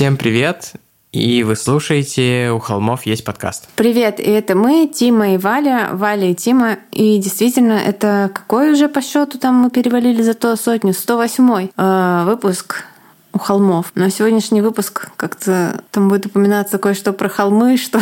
Всем привет! И вы слушаете «У холмов есть подкаст». Привет, и это мы, Тима и Валя, Валя и Тима. И действительно, это какой уже по счету там мы перевалили за то сотню? 108 э, выпуск у холмов. Но сегодняшний выпуск как-то там будет упоминаться кое-что про холмы, что,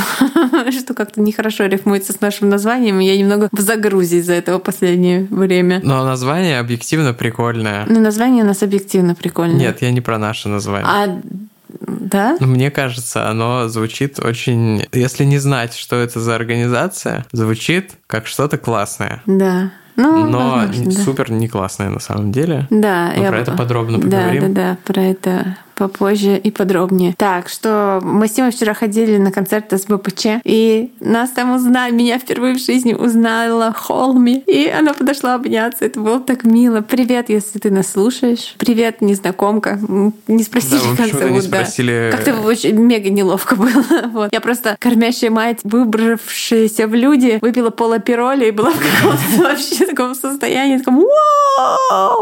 что как-то нехорошо рифмуется с нашим названием. И я немного в загрузе из-за этого последнее время. Но название объективно прикольное. Ну, название у нас объективно прикольное. Нет, я не про наше название. А да? Мне кажется, оно звучит очень... Если не знать, что это за организация, звучит как что-то классное. Да. Ну, Но возможно, супер не классное на самом деле. Да. Мы я... про это подробно поговорим. Да, да, да, про это попозже и подробнее. Так, что мы с Тимой вчера ходили на концерт СБПЧ, и нас там узнали, меня впервые в жизни узнала Холми, и она подошла обняться. Это было так мило. Привет, если ты нас слушаешь. Привет, незнакомка. Не спросили, да, как зовут. Не спросили... Да. Как-то очень мега неловко было. Вот. Я просто кормящая мать, выбравшаяся в люди, выпила полапероля и была в каком-то вообще таком состоянии, таком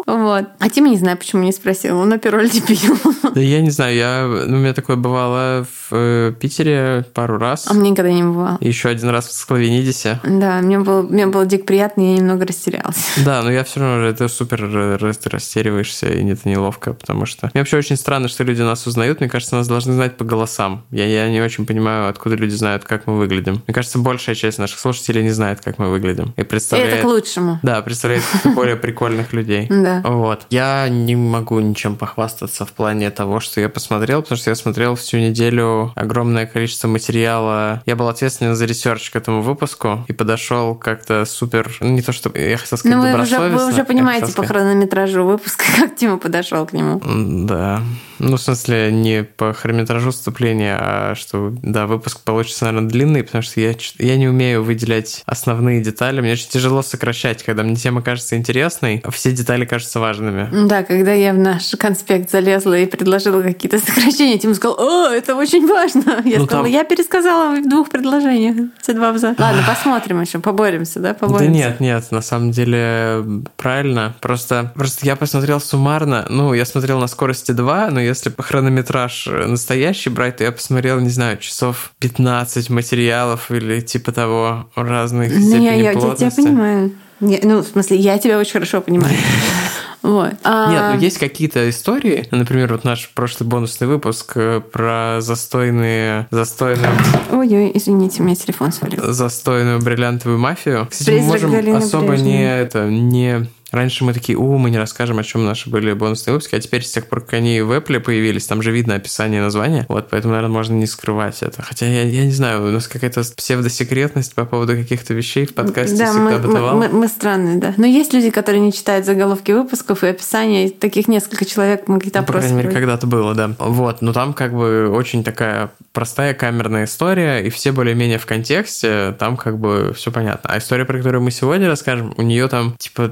Вот. А Тима не знаю, почему не спросил. Он апероль не пил. Да я не знаю, я, ну, у меня такое бывало в э, Питере пару раз. А мне никогда не бывало. Еще один раз в Склавенитисе. Да, мне было, мне было дико приятно, я немного растерялась. Да, но я все равно это супер растериваешься, и это неловко, потому что... Мне вообще очень странно, что люди нас узнают. Мне кажется, нас должны знать по голосам. Я, я не очень понимаю, откуда люди знают, как мы выглядим. Мне кажется, большая часть наших слушателей не знает, как мы выглядим. И представляет... И это к лучшему. Да, представляет более прикольных людей. Да. Вот. Я не могу ничем похвастаться в плане того, того, что я посмотрел, потому что я смотрел всю неделю огромное количество материала. Я был ответственен за research к этому выпуску и подошел как-то супер... Ну, не то, что я хотел сказать, Ну, вы уже, вы уже понимаете по хронометражу выпуска, как Тима подошел к нему. Да. Ну, в смысле, не по хронометражу вступления, а что, да, выпуск получится, наверное, длинный, потому что я, я не умею выделять основные детали. Мне очень тяжело сокращать, когда мне тема кажется интересной, а все детали кажутся важными. Да, когда я в наш конспект залезла и предложила какие-то сокращения, Тим сказал, о, это очень важно. Я ну, сказала, там... я пересказала в двух предложениях эти два абзаца. Ладно, посмотрим еще, поборемся, да, поборемся. Да нет, нет, на самом деле правильно. Просто, просто я посмотрел суммарно, ну, я смотрел на скорости 2, но если по хронометраж настоящий брать, то я посмотрел, не знаю, часов 15 материалов или типа того разных ну, степени я, я, плотности. Я тебя понимаю. Я, ну, в смысле, я тебя очень хорошо понимаю. Вот. А... Нет, ну есть какие-то истории, например, вот наш прошлый бонусный выпуск э, про застойные... застойные... Ой-ой, извините, у меня телефон свалил. Застойную бриллиантовую мафию. Кстати, Призрак мы можем Галины особо Брежневой. не, это, не Раньше мы такие, у, мы не расскажем, о чем наши были бонусные выпуски, а теперь с тех пор, как они в Apple появились, там же видно описание названия, вот, поэтому, наверное, можно не скрывать это. Хотя я, я не знаю, у нас какая-то псевдосекретность по поводу каких-то вещей в подкасте да, всегда мы, бытовала. Мы, мы, мы странные, да. Но есть люди, которые не читают заголовки выпусков и описания, таких несколько человек мы какие-то ну, По крайней мере, когда-то было, да. Вот, но там как бы очень такая простая камерная история, и все более-менее в контексте, там как бы все понятно. А история, про которую мы сегодня расскажем, у нее там типа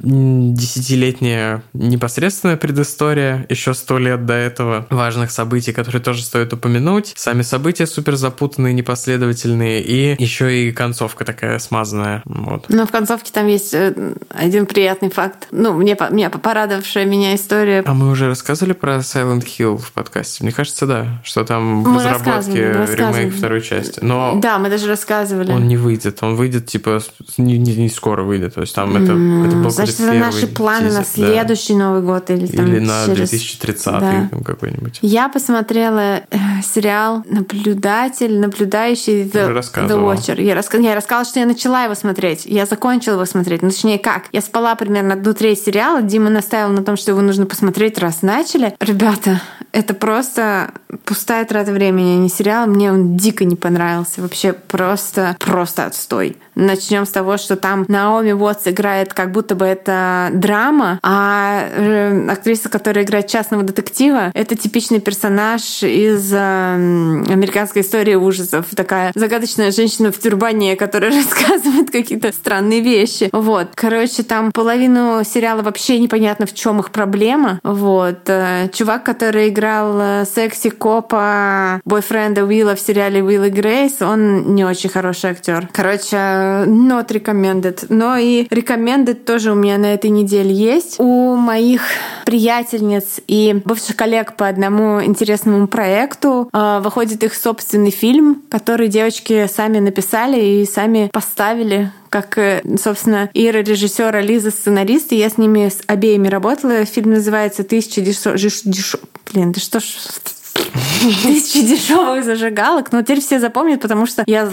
десятилетняя не непосредственная предыстория, еще сто лет до этого важных событий, которые тоже стоит упомянуть. Сами события супер запутанные, непоследовательные, и еще и концовка такая смазанная. Вот. Но в концовке там есть э, один приятный факт. Ну, мне, меня порадовавшая меня история. А мы уже рассказывали про Silent Hill в подкасте? Мне кажется, да, что там мы в разработке ремейк второй части. Но да, мы даже рассказывали. Он не выйдет. Он выйдет, типа, не, не, не скоро выйдет. То есть там это, mm, это был Значит, это наши планы на следующий да. Новый год или там Или на через... 2030 да. какой-нибудь. Я посмотрела э, сериал «Наблюдатель», «Наблюдающий The, The Watcher». Я, раска... я рассказала, что я начала его смотреть. Я закончила его смотреть. Ну, точнее, как? Я спала примерно одну треть сериала. Дима наставил на том, что его нужно посмотреть, раз начали. Ребята, это просто пустая трата времени, а не сериал. Мне он дико не понравился. Вообще просто, просто отстой. Начнем с того, что там Наоми Уотс играет как будто бы это драма, а э, актриса, которая играет частного детектива, это типичный персонаж из э, американской истории ужасов. Такая загадочная женщина в тюрбане, которая рассказывает какие-то странные вещи. Вот. Короче, там половину сериала вообще непонятно, в чем их проблема. Вот. Э, чувак, который играл э, секси-копа бойфренда Уилла в сериале Уилл и Грейс, он не очень хороший актер. Короче, not recommended. Но и recommended тоже у меня на этой неделе есть. У моих приятельниц и бывших коллег по одному интересному проекту э, выходит их собственный фильм, который девочки сами написали и сами поставили как, э, собственно, Ира режиссера, Лиза сценарист, и я с ними с обеими работала. Фильм называется «Тысяча дешев...» Блин, да что ж Тысячи дешевых зажигалок. Но теперь все запомнят, потому что я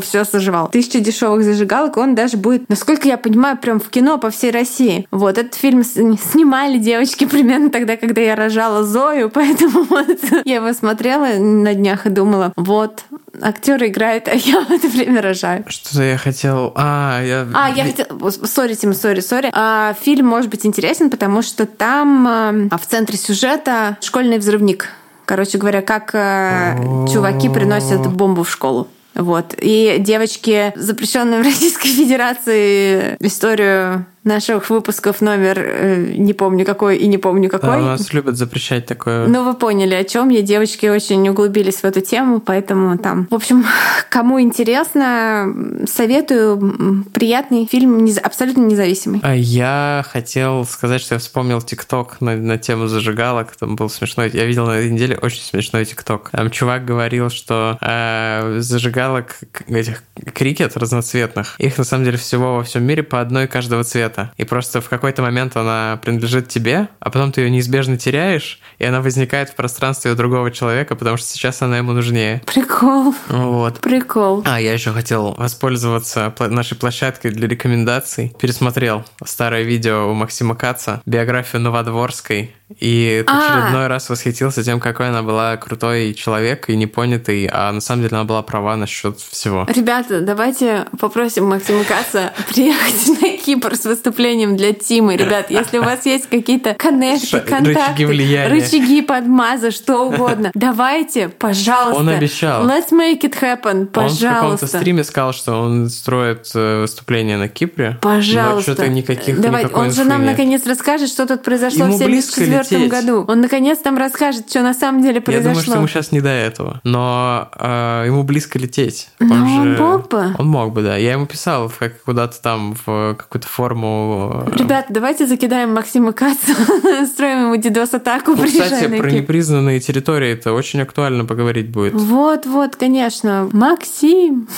все заживал. Тысячи дешевых зажигалок, он даже будет, насколько я понимаю, прям в кино по всей России. Вот, этот фильм снимали девочки примерно тогда, когда я рожала Зою, поэтому вот я его смотрела на днях и думала, вот, актер играет, а я в это время рожаю. Что-то я хотел... А, я... А, я хотел... Sorry, Тим, sorry, sorry. А, фильм может быть интересен, потому что там а, в центре сюжета школьный взрывник. Короче говоря, как э, чуваки приносят бомбу в школу. Вот. И девочки, запрещенные в Российской Федерации историю наших выпусков номер э, не помню какой и не помню какой. Да, у нас любят запрещать такое. Ну, вы поняли, о чем я. Девочки очень углубились в эту тему, поэтому там... В общем, кому интересно, советую. Приятный фильм, абсолютно независимый. А я хотел сказать, что я вспомнил ТикТок на, на тему зажигалок. Там был смешной... Я видел на этой неделе очень смешной ТикТок. Там чувак говорил, что э, зажигалок этих крикет разноцветных, их на самом деле всего во всем мире по одной каждого цвета цвета. И просто в какой-то момент она принадлежит тебе, а потом ты ее неизбежно теряешь, и она возникает в пространстве у другого человека, потому что сейчас она ему нужнее. Прикол. Вот. Прикол. А, я еще хотел воспользоваться нашей площадкой для рекомендаций. Пересмотрел старое видео у Максима Каца, биографию Новодворской, и а. очередной раз восхитился тем, какой она была крутой человек и непонятый, а на самом деле она была права насчет всего. Ребята, давайте попросим Максима Каца приехать на Кипр с выступлением для Тимы. Ребят, если у вас есть какие-то коннекты, контакты, рычаги влияния, рычаги подмаза, что угодно, давайте, пожалуйста. Он обещал. Let's make it happen, пожалуйста. Он в каком-то стриме сказал, что он строит э, выступление на Кипре. Пожалуйста. Но что-то никаких Давайте, он же нам нет. наконец расскажет, что тут произошло Ему в 74 году. Он наконец там расскажет, что на самом деле произошло. Я думаю, что ему сейчас не до этого. Но э, ему близко лететь. Он, Но же... он мог бы. Он мог бы, да. Я ему писал как, куда-то там в какую-то форму. Э, Ребята, давайте закидаем Максима Каца, строим ему DDoS-атаку, ну, Кстати, про непризнанные территории это очень актуально поговорить будет. Вот-вот, конечно. Максим!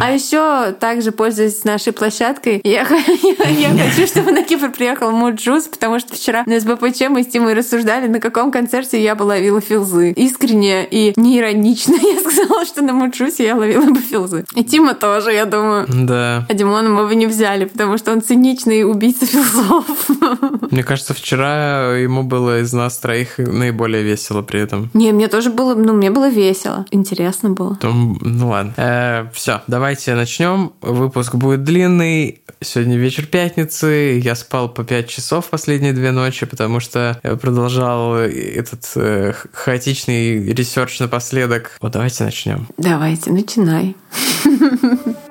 А еще также, пользуясь нашей площадкой, я, хочу, чтобы на Кипр приехал Муджус, потому что вчера на СБПЧ мы с Тимой рассуждали, на каком концерте я бы ловила филзы. Искренне и неиронично я сказала, что на Муджусе я ловила бы feels ы. И Тима тоже, я думаю. Да. А Димона мы бы не взяли, потому что он циничный убийца feels ов. Мне кажется, вчера ему было из нас троих наиболее весело при этом. Не, мне тоже было, ну, мне было весело. Интересно было. Там, ну ладно. Э, все, давайте начнем. Выпуск будет длинный. Сегодня вечер пятницы. Я спал по 5 часов последние две ночи, потому что продолжал этот э, хаотичный research напоследок. Вот давайте начнем. Давайте, начинай.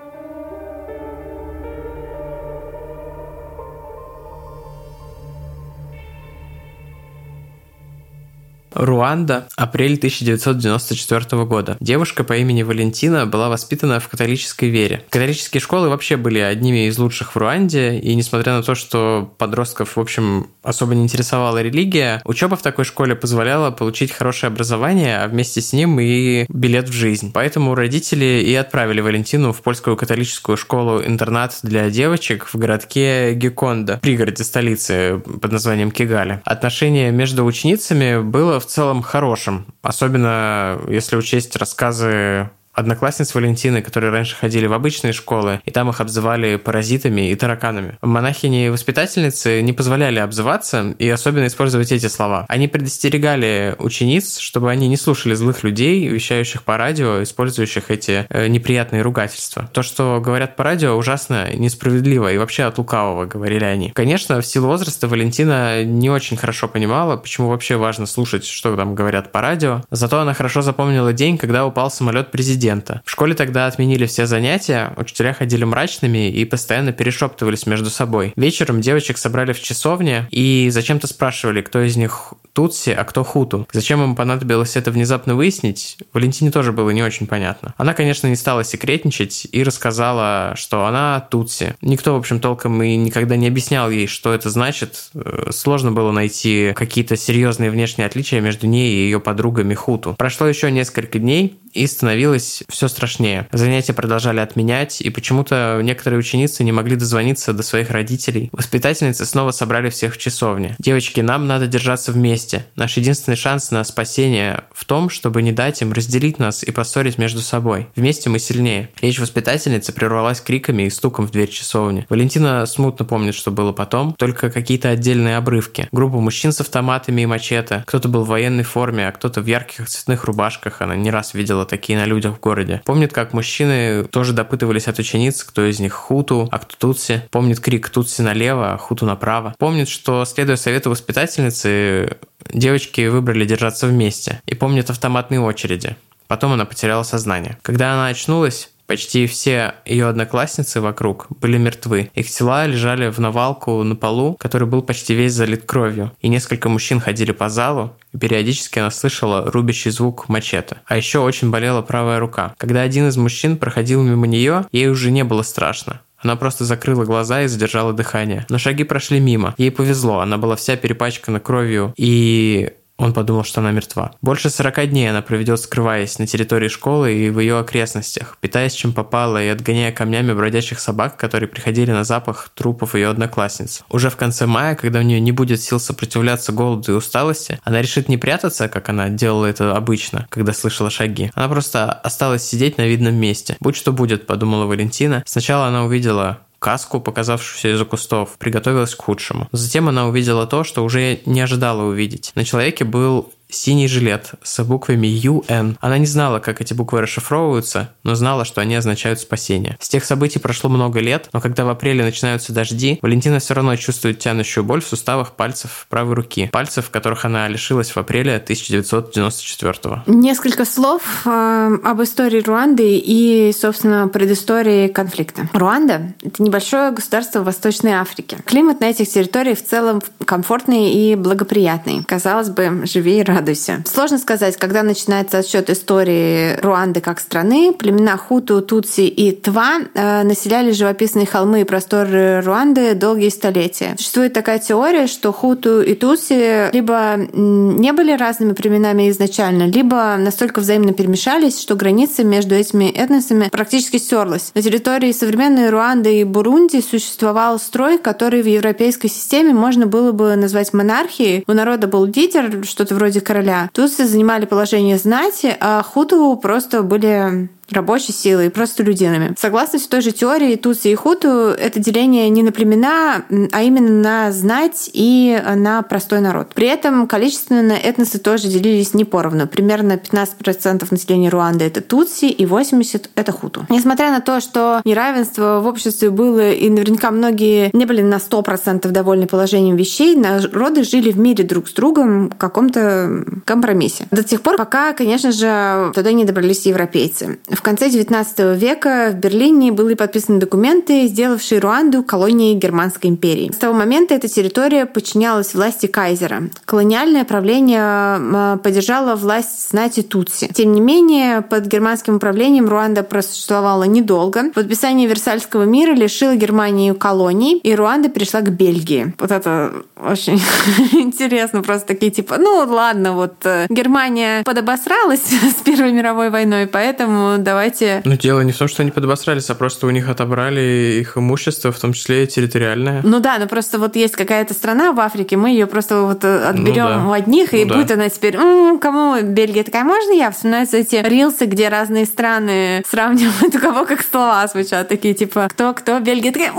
Руанда, апрель 1994 года. Девушка по имени Валентина была воспитана в католической вере. Католические школы вообще были одними из лучших в Руанде, и несмотря на то, что подростков, в общем, особо не интересовала религия, учеба в такой школе позволяла получить хорошее образование, а вместе с ним и билет в жизнь. Поэтому родители и отправили Валентину в польскую католическую школу-интернат для девочек в городке Геконда, пригороде столицы под названием Кигали. Отношение между ученицами было в целом хорошим, особенно если учесть рассказы одноклассниц Валентины, которые раньше ходили в обычные школы, и там их обзывали паразитами и тараканами. Монахини и воспитательницы не позволяли обзываться и особенно использовать эти слова. Они предостерегали учениц, чтобы они не слушали злых людей, вещающих по радио, использующих эти э, неприятные ругательства. То, что говорят по радио, ужасно несправедливо и вообще от лукавого, говорили они. Конечно, в силу возраста Валентина не очень хорошо понимала, почему вообще важно слушать, что там говорят по радио. Зато она хорошо запомнила день, когда упал самолет президента президента. В школе тогда отменили все занятия, учителя ходили мрачными и постоянно перешептывались между собой. Вечером девочек собрали в часовне и зачем-то спрашивали, кто из них Тутси, а кто Хуту. Зачем им понадобилось это внезапно выяснить, Валентине тоже было не очень понятно. Она, конечно, не стала секретничать и рассказала, что она Тутси. Никто, в общем, толком и никогда не объяснял ей, что это значит. Э, сложно было найти какие-то серьезные внешние отличия между ней и ее подругами Хуту. Прошло еще несколько дней, и становилось все страшнее. Занятия продолжали отменять, и почему-то некоторые ученицы не могли дозвониться до своих родителей. Воспитательницы снова собрали всех в часовне. «Девочки, нам надо держаться вместе. Наш единственный шанс на спасение в том, чтобы не дать им разделить нас и поссорить между собой. Вместе мы сильнее». Речь воспитательницы прервалась криками и стуком в дверь часовни. Валентина смутно помнит, что было потом, только какие-то отдельные обрывки. Группа мужчин с автоматами и мачете, кто-то был в военной форме, а кто-то в ярких цветных рубашках, она не раз видела такие на людях в городе. Помнит, как мужчины тоже допытывались от учениц, кто из них хуту, а кто тутси. Помнит крик тутси налево, а хуту направо. Помнит, что, следуя совету воспитательницы, девочки выбрали держаться вместе. И помнит автоматные очереди. Потом она потеряла сознание. Когда она очнулась, Почти все ее одноклассницы вокруг были мертвы. Их тела лежали в навалку на полу, который был почти весь залит кровью. И несколько мужчин ходили по залу, и периодически она слышала рубящий звук мачете. А еще очень болела правая рука. Когда один из мужчин проходил мимо нее, ей уже не было страшно. Она просто закрыла глаза и задержала дыхание. Но шаги прошли мимо. Ей повезло, она была вся перепачкана кровью и он подумал, что она мертва. Больше 40 дней она проведет, скрываясь на территории школы и в ее окрестностях, питаясь чем попало и отгоняя камнями бродячих собак, которые приходили на запах трупов ее одноклассниц. Уже в конце мая, когда у нее не будет сил сопротивляться голоду и усталости, она решит не прятаться, как она делала это обычно, когда слышала шаги. Она просто осталась сидеть на видном месте. Будь что будет, подумала Валентина. Сначала она увидела каску, показавшуюся из-за кустов, приготовилась к худшему. Затем она увидела то, что уже не ожидала увидеть. На человеке был синий жилет с буквами UN. Она не знала, как эти буквы расшифровываются, но знала, что они означают спасение. С тех событий прошло много лет, но когда в апреле начинаются дожди, Валентина все равно чувствует тянущую боль в суставах пальцев правой руки. Пальцев, которых она лишилась в апреле 1994 -го. Несколько слов э, об истории Руанды и, собственно, предыстории конфликта. Руанда — это небольшое государство в Восточной Африке. Климат на этих территориях в целом комфортный и благоприятный. Казалось бы, живи и радуйся радуйся. Сложно сказать, когда начинается отсчет истории Руанды как страны. Племена Хуту, Тутси и Тва э, населяли живописные холмы и просторы Руанды долгие столетия. Существует такая теория, что Хуту и Тутси либо не были разными племенами изначально, либо настолько взаимно перемешались, что граница между этими этносами практически стерлась. На территории современной Руанды и Бурунди существовал строй, который в европейской системе можно было бы назвать монархией. У народа был лидер, что-то вроде короля. Тусы занимали положение знати, а хуту просто были рабочей силой, просто людинами. Согласно той же теории, Туси и Хуту — это деление не на племена, а именно на знать и на простой народ. При этом количественно этносы тоже делились не поровну. Примерно 15% населения Руанды — это Тутси, и 80% — это Хуту. Несмотря на то, что неравенство в обществе было, и наверняка многие не были на 100% довольны положением вещей, народы жили в мире друг с другом в каком-то компромиссе. До тех пор, пока, конечно же, туда не добрались европейцы. В в конце XIX века в Берлине были подписаны документы, сделавшие Руанду колонией Германской империи. С того момента эта территория подчинялась власти кайзера. Колониальное правление поддержало власть знати Тутси. Тем не менее, под германским управлением Руанда просуществовала недолго. Подписание Версальского мира лишило Германию колоний, и Руанда перешла к Бельгии. Вот это очень интересно. Просто такие типа, ну ладно, вот э, Германия подобосралась с Первой мировой войной, поэтому давайте... Ну, дело не в том, что они подобосрались, а просто у них отобрали их имущество, в том числе и территориальное. Ну да, но просто вот есть какая-то страна в Африке, мы ее просто вот отберем ну, да. у одних, и ну, будет да. она теперь, м-м, кому Бельгия такая, можно я? Вспоминаются эти рилсы, где разные страны сравнивают, у кого как слова звучат, такие типа, кто-кто, Бельгия такая,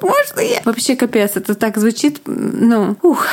можно я? Вообще капец, это так звучит, ну, ух.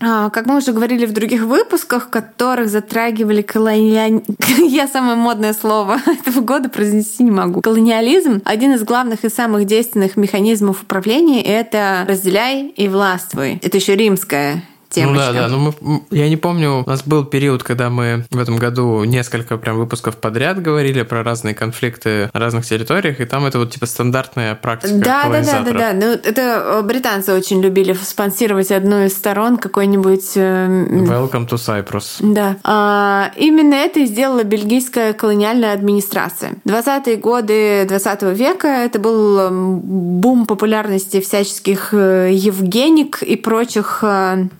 А, как мы уже говорили в других выпусках, которых затрагивали колониаль... Я самое модное слово этого года произнести не могу. Колониализм — один из главных и самых действенных механизмов управления — это разделяй и властвуй. Это еще римская темочка. Ну да, да. Ну, мы, я не помню, у нас был период, когда мы в этом году несколько прям выпусков подряд говорили про разные конфликты на разных территориях, и там это вот типа стандартная практика Да, да, да, да, да. Ну, это э, британцы очень любили спонсировать одну из сторон какой-нибудь... Э, Welcome to Cyprus. Да. А, именно это и сделала бельгийская колониальная администрация. 20-е годы 20 века это был бум популярности всяческих э, Евгеник и прочих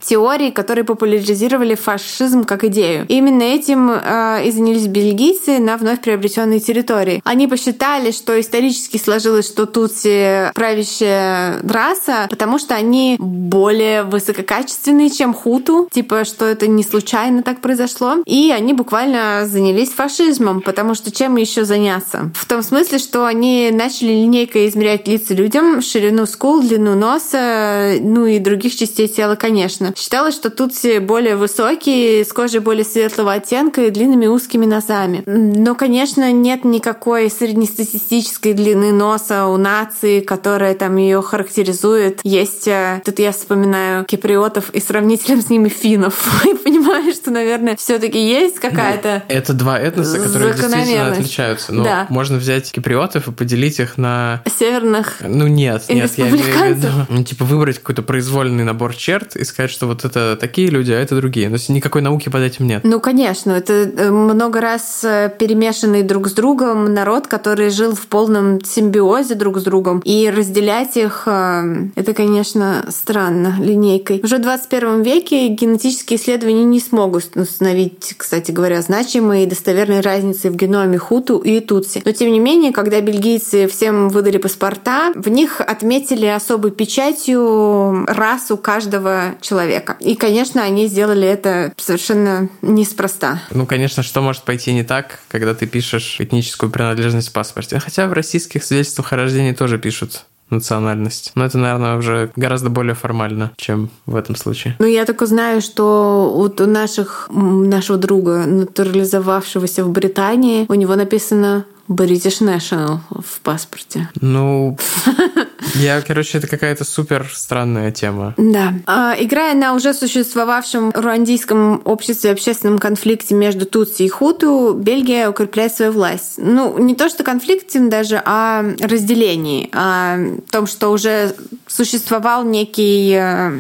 теорий теорий, которые популяризировали фашизм как идею. И именно этим э, и занялись бельгийцы на вновь приобретенной территории. Они посчитали, что исторически сложилось, что тутси правящая раса, потому что они более высококачественные, чем хуту, типа, что это не случайно так произошло. И они буквально занялись фашизмом, потому что чем еще заняться? В том смысле, что они начали линейкой измерять лица людям, ширину скул, длину носа, ну и других частей тела, конечно. Считалось, что тутси более высокие, с кожей более светлого оттенка и длинными узкими носами. Но, конечно, нет никакой среднестатистической длины носа у нации, которая там ее характеризует. Есть, э, тут я вспоминаю киприотов и сравнителем с ними финнов. И понимаю, что, наверное, все таки есть какая-то Это два этноса, которые действительно отличаются. Но да. можно взять киприотов и поделить их на... Северных Ну нет, нет, я имею в виду, ну, типа выбрать какой-то произвольный набор черт и сказать, что вот это такие люди, а это другие. Но никакой науки под этим нет. Ну, конечно, это э, много раз э, перемешанный друг с другом народ, который жил в полном симбиозе друг с другом. И разделять их, э, это, конечно, странно линейкой. Уже в 21 веке генетические исследования не смогут установить, кстати говоря, значимые и достоверные разницы в геноме хуту и тутси. Но, тем не менее, когда бельгийцы всем выдали паспорта, в них отметили особой печатью расу каждого человека. И, конечно, они сделали это совершенно неспроста. Ну, конечно, что может пойти не так, когда ты пишешь этническую принадлежность в паспорте? Хотя в российских свидетельствах о рождении тоже пишут национальность. Но это, наверное, уже гораздо более формально, чем в этом случае. Ну, я только знаю, что вот у наших, нашего друга, натурализовавшегося в Британии, у него написано British National в паспорте. Ну, я, короче, это какая-то супер странная тема. Да. А, играя на уже существовавшем руандийском обществе общественном конфликте между Тутси и Хуту, Бельгия укрепляет свою власть. Ну, не то, что конфликте даже, а разделении. О том, что уже существовал некий э,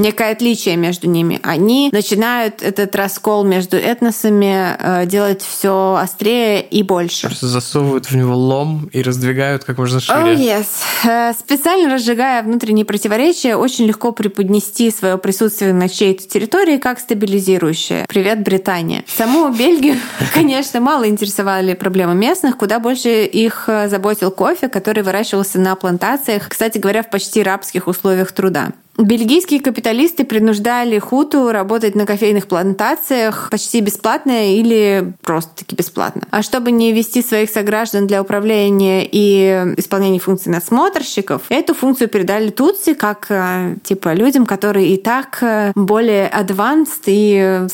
некое отличие между ними. Они начинают этот раскол между этносами э, делать все острее и больше. Просто засовывают в него лом и раздвигают как можно шире. Oh, yes. Э, специально разжигая внутренние противоречия, очень легко преподнести свое присутствие на чьей-то территории как стабилизирующее. Привет, Британия. Саму Бельгию, конечно, мало интересовали проблемы местных, куда больше их заботил кофе, который выращивался на плантациях, кстати говоря, в почти рабских условиях труда. Бельгийские капиталисты принуждали хуту работать на кофейных плантациях почти бесплатно или просто-таки бесплатно. А чтобы не вести своих сограждан для управления и исполнения функций надсмотрщиков, эту функцию передали Тутси как э, типа людям, которые и так э, более advanced и э,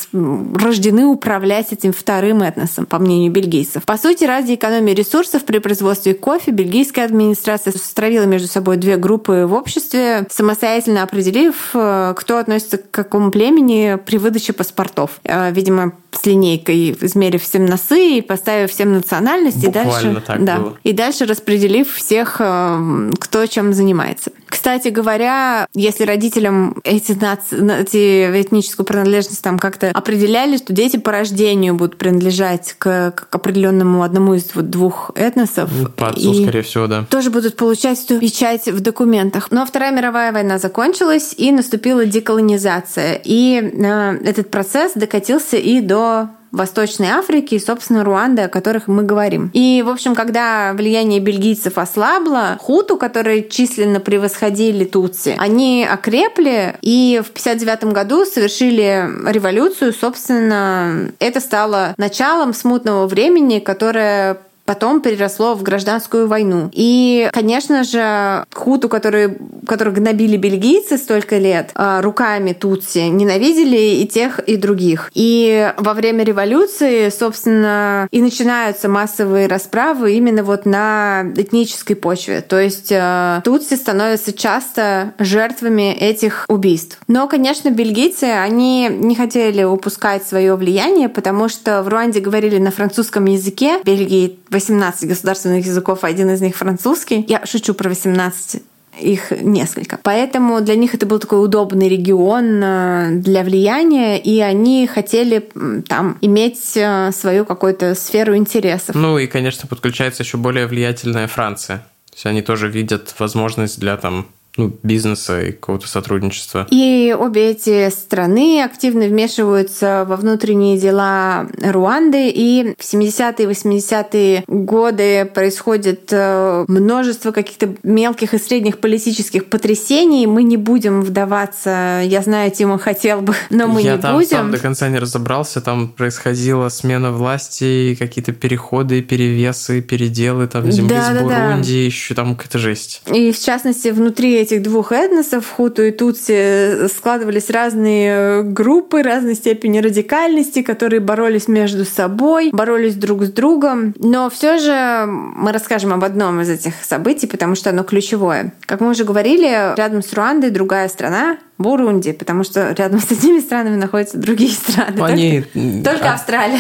рождены управлять этим вторым этносом, по мнению бельгийцев. По сути, ради экономии ресурсов при производстве кофе бельгийская администрация стравила между собой две группы в обществе, самостоятельно определив, э, кто относится к какому племени при выдаче паспортов. Э, видимо, с линейкой, измерив всем носы и поставив всем национальности. Буквально и дальше, так да, было. И дальше распределив всех, э, кто чем занимается. Кстати говоря, если родителям эти, наци... эти этническую принадлежность там как-то определяли, что дети по рождению будут принадлежать к, к определенному одному из вот двух этносов. Ну, по отцу, и скорее всего, да. Тоже будут получать эту печать в документах. Но Вторая мировая война закончилась, и наступила деколонизация. И э, этот процесс докатился и до Восточной Африки и, собственно, Руанды, о которых мы говорим. И, в общем, когда влияние бельгийцев ослабло, хуту, которые численно превосходили тутси, они окрепли и в 59 году совершили революцию. Собственно, это стало началом смутного времени, которое потом переросло в гражданскую войну. И, конечно же, хуту, которые, которых гнобили бельгийцы столько лет, а, руками Тутси, ненавидели и тех, и других. И во время революции, собственно, и начинаются массовые расправы именно вот на этнической почве. То есть а, Тутси становятся часто жертвами этих убийств. Но, конечно, бельгийцы, они не хотели упускать свое влияние, потому что в Руанде говорили на французском языке. Бельгии 18 государственных языков, один из них французский. Я шучу про 18 их несколько. Поэтому для них это был такой удобный регион э, для влияния, и они хотели там иметь э, свою какую-то сферу интересов. Ну и, конечно, подключается еще более влиятельная Франция. То есть они тоже видят возможность для там ну, бизнеса и какого-то сотрудничества. И обе эти страны активно вмешиваются во внутренние дела Руанды, и в 70-е и 80-е годы происходит э, множество каких-то мелких и средних политических потрясений. Мы не будем вдаваться. Я знаю, Тима хотел бы, но мы Я не там будем. сам до конца не разобрался. Там происходила смена власти, какие-то переходы, перевесы, переделы, там земли Да, с да, да. Бурунди, еще там какая-то жесть. И в частности, внутри этих двух этносов, хуту и тутси, складывались разные группы разной степени радикальности, которые боролись между собой, боролись друг с другом. Но все же мы расскажем об одном из этих событий, потому что оно ключевое. Как мы уже говорили, рядом с Руандой другая страна, Бурунди, потому что рядом с этими странами находятся другие страны. Они, Только, только а- Австралия.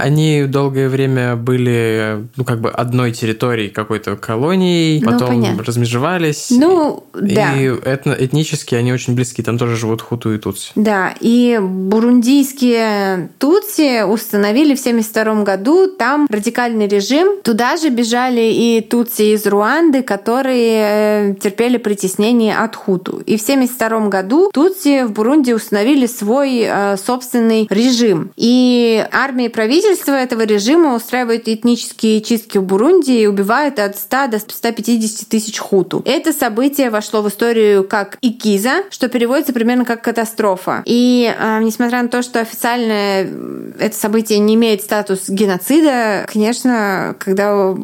Они долгое время были, ну, как бы одной территорией какой-то колонией, Ну, потом понятно. размежевались. Ну, да. И этно- этнически они очень близки, там тоже живут хуту и тутси. Да, и бурундийские тутси установили в 1972 году там радикальный режим. Туда же бежали и тутси из Руанды, которые э, терпели притеснение от хуту. И в 1972 году тутси в Бурунди установили свой э, собственный режим. И армия и правительство этого режима устраивают этнические чистки в Бурунди и убивают от 100 до 150 тысяч хуту. Это событие вошло в историю как икиза, что переводится примерно как катастрофа. И э, несмотря на то, что официально это событие не имеет статус геноцида, конечно, когда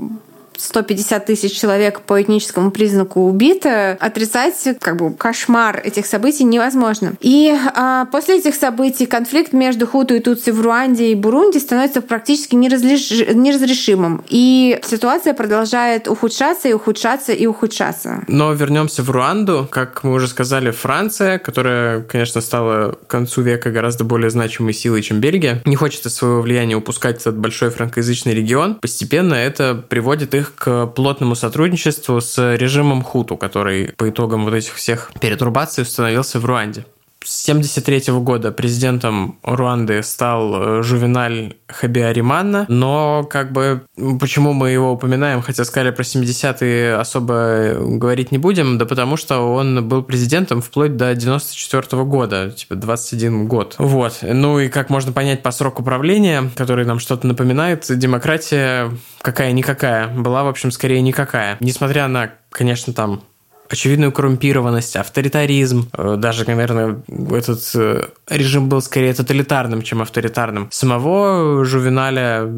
150 тысяч человек по этническому признаку убито, отрицать как бы кошмар этих событий невозможно. И а, после этих событий конфликт между Хуту и Тутси в Руанде и Бурунди становится практически неразлиш- неразрешимым. И ситуация продолжает ухудшаться и ухудшаться и ухудшаться. Но вернемся в Руанду. Как мы уже сказали, Франция, которая, конечно, стала к концу века гораздо более значимой силой, чем Бельгия, не хочет своего влияния упускать этот большой франкоязычный регион. Постепенно это приводит их к плотному сотрудничеству с режимом Хуту, который по итогам вот этих всех перетурбаций установился в Руанде. С 1973 года президентом Руанды стал э, Жувеналь Хабиариманна, но как бы почему мы его упоминаем, хотя сказали про 70-е особо говорить не будем, да потому что он был президентом вплоть до 94 года, типа 21 год. Вот. Ну и как можно понять по сроку правления, который нам что-то напоминает, демократия какая-никакая была, в общем, скорее никакая. Несмотря на, конечно, там очевидную коррумпированность, авторитаризм. Э, Даже, наверное, этот э, режим был скорее тоталитарным, чем авторитарным. Самого Жувеналя,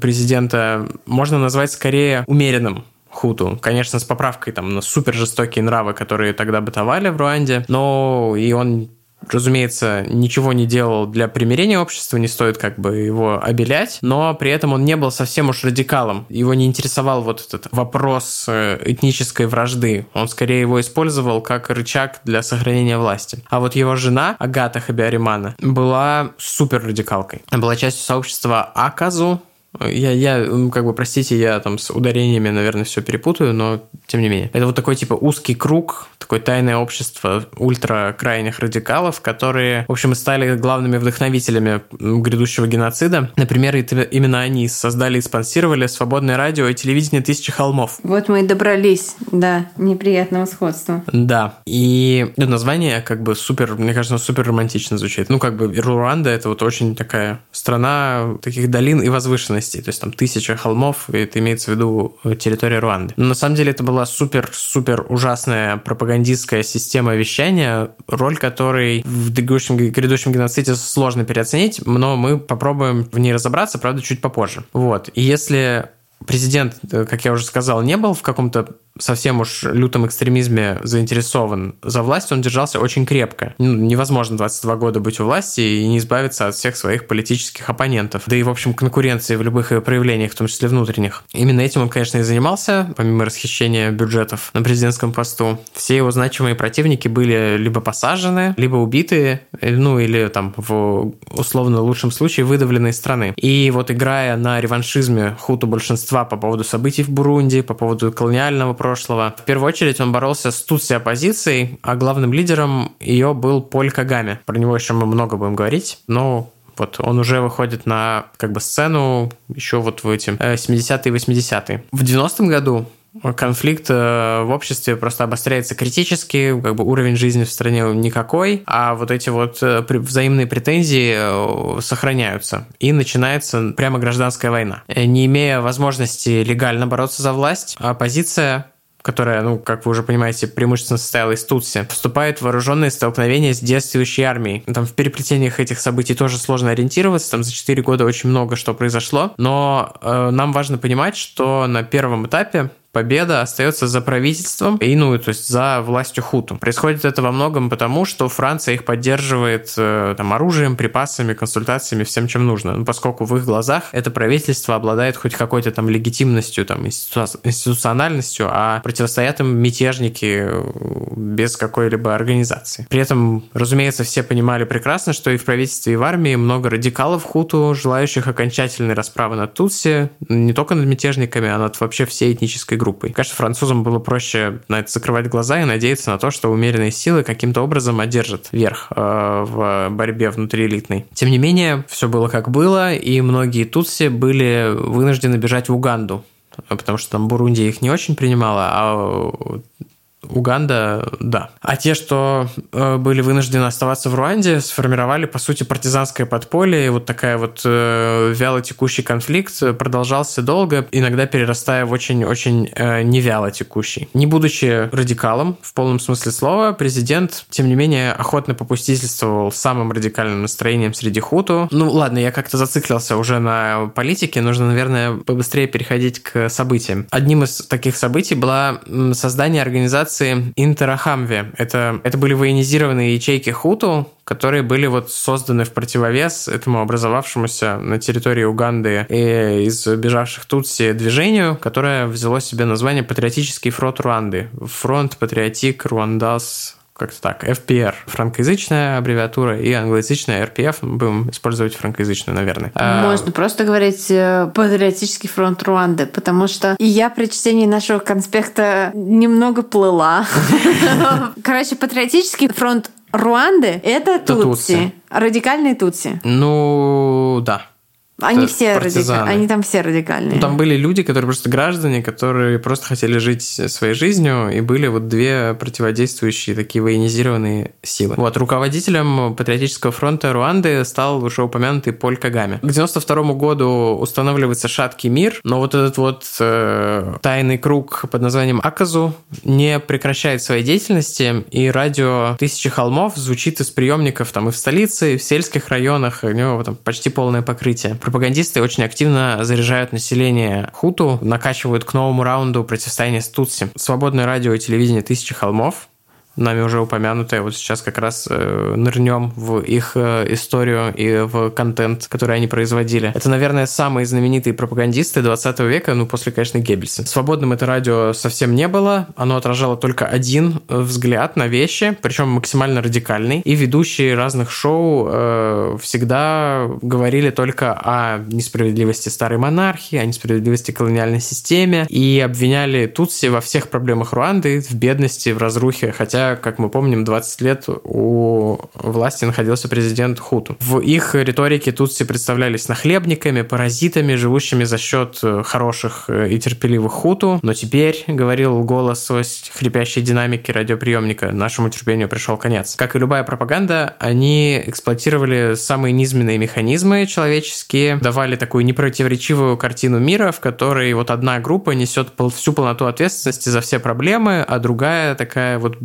президента, можно назвать скорее умеренным хуту. Конечно, с поправкой там на супер жестокие нравы, которые тогда бытовали в Руанде, но и он разумеется, ничего не делал для примирения общества, не стоит как бы его обелять, но при этом он не был совсем уж радикалом. Его не интересовал вот этот вопрос э, этнической вражды. Он скорее его использовал как рычаг для сохранения власти. А вот его жена, Агата Хабиаримана, была супер радикалкой. Она была частью сообщества Аказу, Я, я, как бы, простите, я там с ударениями, наверное, все перепутаю, но тем не менее. Это вот такой, типа, узкий круг, такое тайное общество ультракрайних радикалов, которые, в общем, и стали главными вдохновителями грядущего геноцида. Например, именно они создали и спонсировали свободное радио и телевидение «Тысячи холмов». Вот мы и добрались до неприятного сходства. Да. И название как бы супер, мне кажется, супер романтично звучит. Ну, как бы Руанда – это вот очень такая страна таких долин и возвышенностей. То есть там тысяча холмов, и это имеется в виду территория Руанды. Но на самом деле это была супер-супер ужасная пропагандистская система вещания, роль которой в грядущем, грядущем геноциде сложно переоценить, но мы попробуем в ней разобраться, правда, чуть попозже. Вот. И если президент, э, как я уже сказал, не был в каком-то совсем уж лютом экстремизме заинтересован за власть, он держался очень крепко. Ну, невозможно 22 года быть у власти и не избавиться от всех своих политических оппонентов. Да и, в общем, конкуренции в любых проявлениях, в том числе внутренних. Именно этим он, конечно, и занимался, помимо расхищения бюджетов на президентском посту. Все его значимые противники были либо посажены, либо убиты, ну или там в условно лучшем случае выдавлены из страны. И вот играя на реваншизме хуту большинства по поводу событий в Бурунди, по поводу колониального прошлого. В первую очередь он боролся с тутси оппозицией, а главным лидером ее был Поль Кагаме. Про него еще мы много будем говорить, но вот он уже выходит на как бы сцену еще вот в эти 70-е и 80-е. В 90-м году конфликт э, в обществе просто обостряется критически, как бы уровень жизни в стране никакой, а вот эти вот э, взаимные претензии э, сохраняются. И начинается прямо гражданская война. Не имея возможности легально бороться за власть, оппозиция которая, ну, как вы уже понимаете, преимущественно состояла из Тутси, вступает в вооруженные столкновения с действующей армией. Там в переплетениях этих событий тоже сложно ориентироваться, там за 4 года очень много что произошло, но э, нам важно понимать, что на первом этапе победа остается за правительством и, ну, то есть за властью хуту. Происходит это во многом потому, что Франция их поддерживает э, там, оружием, припасами, консультациями, всем, чем нужно. Ну, поскольку в их глазах это правительство обладает хоть какой-то там легитимностью, там, институциональностью, а противостоят им мятежники э, без какой-либо организации. При этом, разумеется, все понимали прекрасно, что и в правительстве, и в армии много радикалов хуту, желающих окончательной расправы над Тутси, не только над мятежниками, а над вообще всей этнической группой. Конечно, французам было проще на это закрывать глаза и надеяться на то, что умеренные силы каким-то образом одержат верх э, в борьбе внутриэлитной. Тем не менее, все было как было, и многие тутси были вынуждены бежать в Уганду, потому что там Бурунди их не очень принимала, а Уганда, да. А те, что э, были вынуждены оставаться в Руанде, сформировали, по сути, партизанское подполье. И вот такая вот э, вяло текущий конфликт продолжался долго, иногда перерастая в очень-очень э, невяло текущий. Не будучи радикалом, в полном смысле слова, президент, тем не менее, охотно попустительствовал самым радикальным настроением среди хуту. Ну, ладно, я как-то зациклился уже на политике, нужно, наверное, побыстрее переходить к событиям. Одним из таких событий было создание организации организации Интерахамве. Это, это были военизированные ячейки Хуту, которые были вот созданы в противовес этому образовавшемуся на территории Уганды и из бежавших Тутси движению, которое взяло себе название Патриотический фронт Руанды. Фронт Патриотик Руандас как-то так, FPR, франкоязычная аббревиатура, и англоязычная RPF, будем использовать франкоязычную, наверное. А, Можно просто говорить э, «Патриотический фронт Руанды», потому что и я при чтении нашего конспекта немного плыла. Короче, «Патриотический фронт Руанды» — это Тутси. Радикальные Тутси. Ну, да. Они все радикальные. Они там все радикальные. Ну, там были люди, которые просто граждане, которые просто хотели жить своей жизнью, и были вот две противодействующие такие военизированные силы. Вот, руководителем Патриотического фронта Руанды стал уже упомянутый Поль Кагаме. К 92 году устанавливается шаткий мир, но вот этот вот э, тайный круг под названием Аказу не прекращает своей деятельности, и радио «Тысячи холмов» звучит из приемников там и в столице, и в сельских районах, у него там почти полное покрытие пропагандисты очень активно заряжают население хуту, накачивают к новому раунду противостояния с Тутси. Свободное радио и телевидение «Тысячи холмов» нами уже упомянутая. Вот сейчас как раз э, нырнем в их э, историю и в контент, который они производили. Это, наверное, самые знаменитые пропагандисты 20 века, ну, после, конечно, Геббельса. Свободным это радио совсем не было. Оно отражало только один э, взгляд на вещи, причем максимально радикальный. И ведущие разных шоу э, всегда говорили только о несправедливости старой монархии, о несправедливости колониальной системе и обвиняли Тутси во всех проблемах Руанды, в бедности, в разрухе, хотя как мы помним, 20 лет у власти находился президент Хуту. В их риторике тутси представлялись нахлебниками, паразитами, живущими за счет э, хороших э, и терпеливых Хуту. Но теперь, говорил голос сквозь хрипящие динамики радиоприемника, нашему терпению пришел конец. Как и любая пропаганда, они эксплуатировали самые низменные механизмы человеческие, давали такую непротиворечивую картину мира, в которой вот одна группа несет всю полноту ответственности за все проблемы, а другая такая вот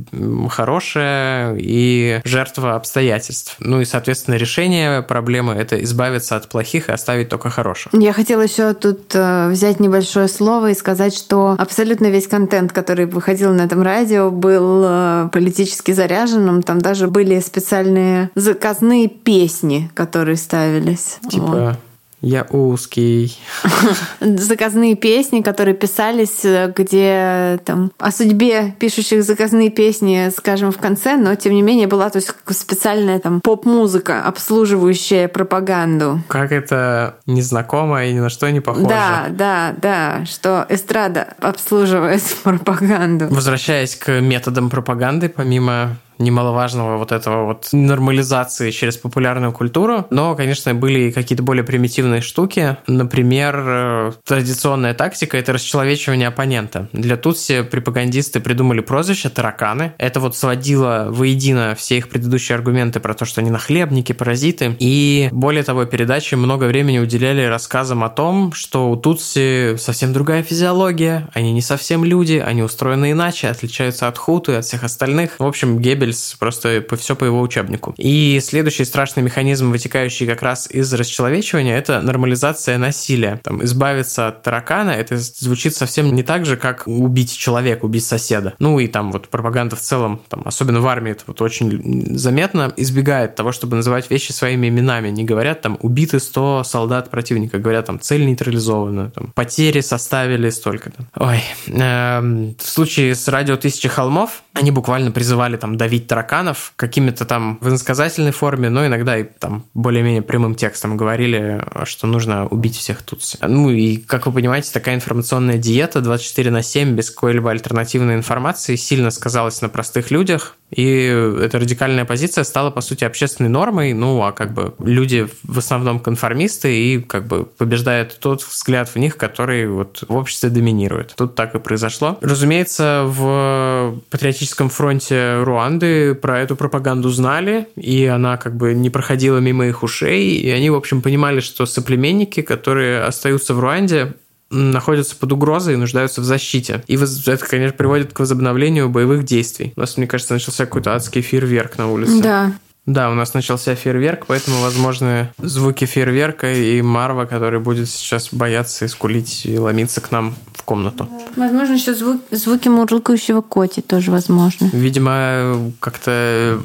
хорошая и жертва обстоятельств. Ну и, соответственно, решение проблемы – это избавиться от плохих и оставить только хороших. Я хотела еще тут э, взять небольшое слово и сказать, что абсолютно весь контент, который выходил на этом радио, был э, политически заряженным. Там даже были специальные заказные песни, которые ставились. Типа вот. Я узкий. Заказные песни, которые писались, где там о судьбе пишущих заказные песни, скажем, в конце, но тем не менее была то есть специальная там поп-музыка, обслуживающая пропаганду. Как это незнакомо и ни на что не похоже. Да, да, да, что эстрада обслуживает пропаганду. Возвращаясь к методам пропаганды, помимо немаловажного вот этого вот нормализации через популярную культуру. Но, конечно, были и какие-то более примитивные штуки. Например, э, традиционная тактика — это расчеловечивание оппонента. Для Тутси пропагандисты придумали прозвище «тараканы». Это вот сводило воедино все их предыдущие аргументы про то, что они нахлебники, паразиты. И, более того, передачи много времени уделяли рассказам о том, что у Тутси совсем другая физиология, они не совсем люди, они устроены иначе, отличаются от Хуту и от всех остальных. В общем, Геббель Геббельс, просто по, все по его учебнику. И следующий страшный механизм, вытекающий как раз из расчеловечивания, это нормализация насилия. Там, избавиться от таракана, это звучит совсем не так же, как убить человека, убить соседа. Ну и там вот пропаганда в целом, там, особенно в армии, это вот очень заметно, избегает того, чтобы называть вещи своими именами. Не говорят там убиты 100 солдат противника, говорят там цель нейтрализована, там, потери составили столько-то. Ой. Эм, в случае с радио «Тысячи холмов» они буквально призывали там давить тараканов какими-то там в иносказательной форме, но иногда и там более-менее прямым текстом говорили, что нужно убить всех тутси. Ну и, как вы понимаете, такая информационная диета 24 на 7 без какой-либо альтернативной информации сильно сказалась на простых людях, и эта радикальная позиция стала, по сути, общественной нормой, ну, а как бы люди в основном конформисты, и как бы побеждает тот взгляд в них, который вот в обществе доминирует. Тут так и произошло. Разумеется, в патриотическом фронте Руанды про эту пропаганду знали, и она как бы не проходила мимо их ушей, и они, в общем, понимали, что соплеменники, которые остаются в Руанде, находятся под угрозой и нуждаются в защите. И это, конечно, приводит к возобновлению боевых действий. У нас, мне кажется, начался какой-то адский фейерверк на улице. Да. Да, у нас начался фейерверк, поэтому возможны звуки фейерверка и Марва, который будет сейчас бояться и скулить и ломиться к нам в комнату. Возможно, еще звук, звуки мурлыкающего коти тоже возможно. Видимо, как-то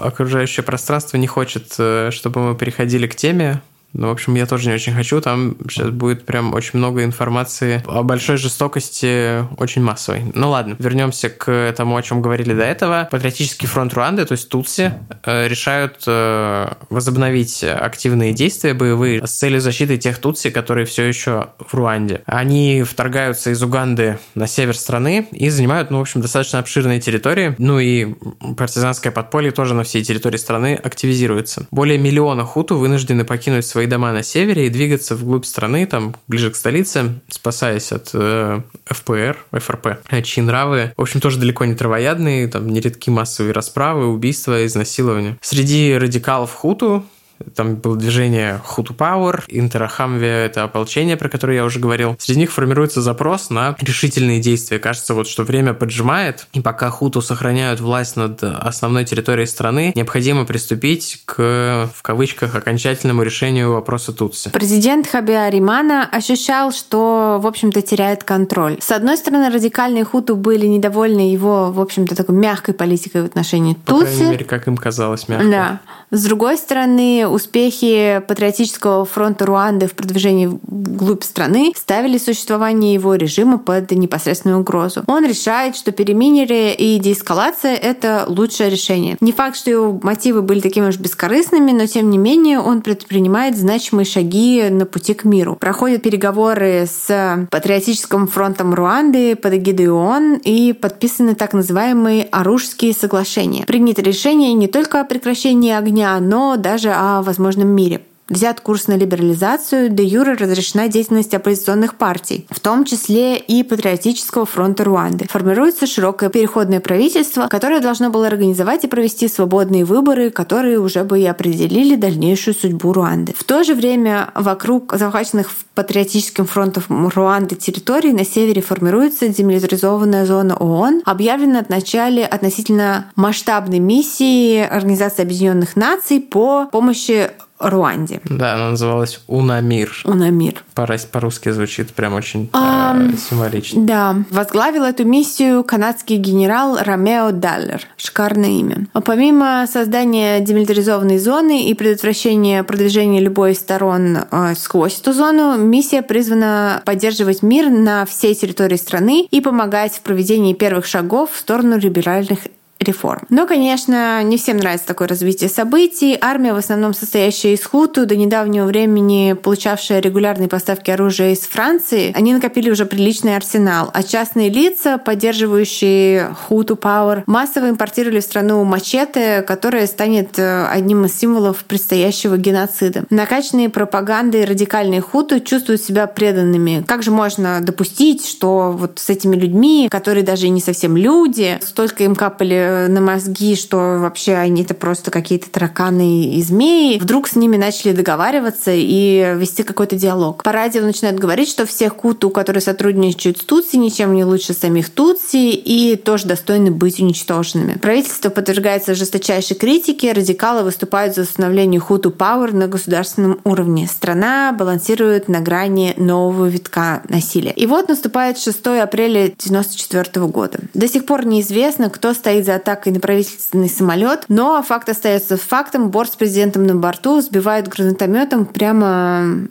окружающее пространство не хочет, э, чтобы мы переходили к теме ну, в общем, я тоже не очень хочу. Там сейчас будет прям очень много информации о большой жестокости, очень массовой. Ну ладно, вернемся к тому, о чем говорили до этого. Патриотический фронт Руанды, то есть Тутси, э, решают э, возобновить активные действия боевые с целью защиты тех Тутси, которые все еще в Руанде. Они вторгаются из Уганды на север страны и занимают, ну, в общем, достаточно обширные территории. Ну и партизанское подполье тоже на всей территории страны активизируется. Более миллиона хуту вынуждены покинуть свои свои дома на севере и двигаться вглубь страны, там, ближе к столице, спасаясь от э, ФПР, ФРП, чьи нравы, в общем, тоже далеко не травоядные, там нередки массовые расправы, убийства, изнасилования. Среди радикалов хуту Там было движение Хуту Пауэр, Интерахамве — это ополчение, про которое я уже говорил. Среди них формируется запрос на решительные действия. Кажется, вот что время поджимает, и пока Хуту сохраняют власть над основной территорией страны, необходимо приступить к, в кавычках, окончательному решению вопроса Тутси. Президент Хабиаримана ощущал, что, в общем-то, теряет контроль. С одной стороны, радикальные хуту были недовольны его, в общем-то, такой мягкой политикой в отношении По Тутси. крайней мере, как им казалось, мягко. Да. С другой стороны, успехи Патриотического фронта Руанды в продвижении вглубь страны ставили существование его режима под непосредственную угрозу. Он решает, что перемирие и деэскалация — это лучшее решение. Не факт, что его мотивы были такими уж бескорыстными, но тем не менее он предпринимает значимые шаги на пути к миру. Проходят переговоры с Патриотическим фронтом Руанды под эгидой ООН и подписаны так называемые Арушские соглашения. Принято решение не только о прекращении огня, но даже о возможном мире взят курс на либерализацию, де юре разрешена деятельность оппозиционных партий, в том числе и Патриотического фронта Руанды. Формируется широкое переходное правительство, которое должно было организовать и провести свободные выборы, которые уже бы и определили дальнейшую судьбу Руанды. В то же время вокруг захваченных Патриотическим фронтом Руанды территорий на севере формируется демилитаризованная зона ООН, объявлена в начале относительно масштабной миссии Организации Объединенных Наций по помощи Руанде. Да, она называлась Унамир. Унамир. По-русски звучит прям очень um, э, символично. Да. Возглавил эту миссию канадский генерал Ромео Даллер. Шикарное имя. А помимо создания демилитаризованной зоны и предотвращения продвижения любой из сторон э, сквозь эту зону, миссия призвана поддерживать мир на всей территории страны и помогать в проведении первых шагов в сторону либеральных реформ. Но, конечно, не всем нравится такое развитие событий. Армия, в основном состоящая из хуту, до недавнего времени получавшая регулярные поставки оружия из Франции, они накопили уже приличный арсенал. А частные лица, поддерживающие хуту Power, массово импортировали в страну мачете, которое станет э, одним из символов предстоящего геноцида. Накачанные пропагандой радикальные хуту чувствуют себя преданными. Как же можно допустить, что вот с этими людьми, которые даже не совсем люди, столько им капали на мозги, что вообще они это просто какие-то тараканы и змеи, вдруг с ними начали договариваться и вести какой-то диалог. По радио начинают говорить, что всех куту, которые сотрудничают с Тутси, ничем не лучше самих Тутси и тоже достойны быть уничтоженными. Правительство подвергается жесточайшей критике, радикалы выступают за установление хуту Пауэр на государственном уровне. Страна балансирует на грани нового витка насилия. И вот наступает 6 апреля 1994 года. До сих пор неизвестно, кто стоит за атакой на правительственный самолет, но факт остается фактом. Борт с президентом на борту сбивают гранатометом прямо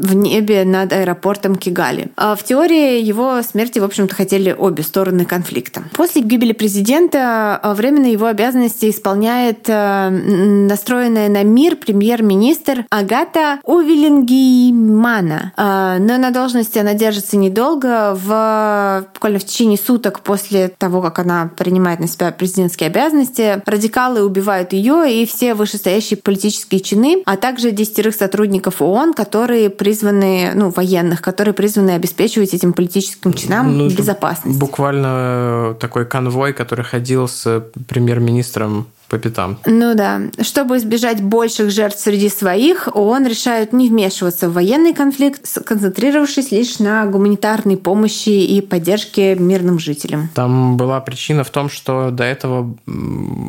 в небе над аэропортом Кигали. А в теории его смерти, в общем-то, хотели обе стороны конфликта. После гибели президента а, временно его обязанности исполняет а, настроенная на мир премьер-министр Агата Увелингеймана. А, но на должности она держится недолго. В, буквально в течение суток после того, как она принимает на себя президентские обязанности, радикалы убивают ее и все вышестоящие политические чины, а также десятерых сотрудников ООН, которые при призваны, ну, военных, которые призваны обеспечивать этим политическим чинам ну, безопасность. Буквально такой конвой, который ходил с премьер-министром по пятам. Ну да. Чтобы избежать больших жертв среди своих, ООН решает не вмешиваться в военный конфликт, сконцентрировавшись лишь на гуманитарной помощи и поддержке мирным жителям. Там была причина в том, что до этого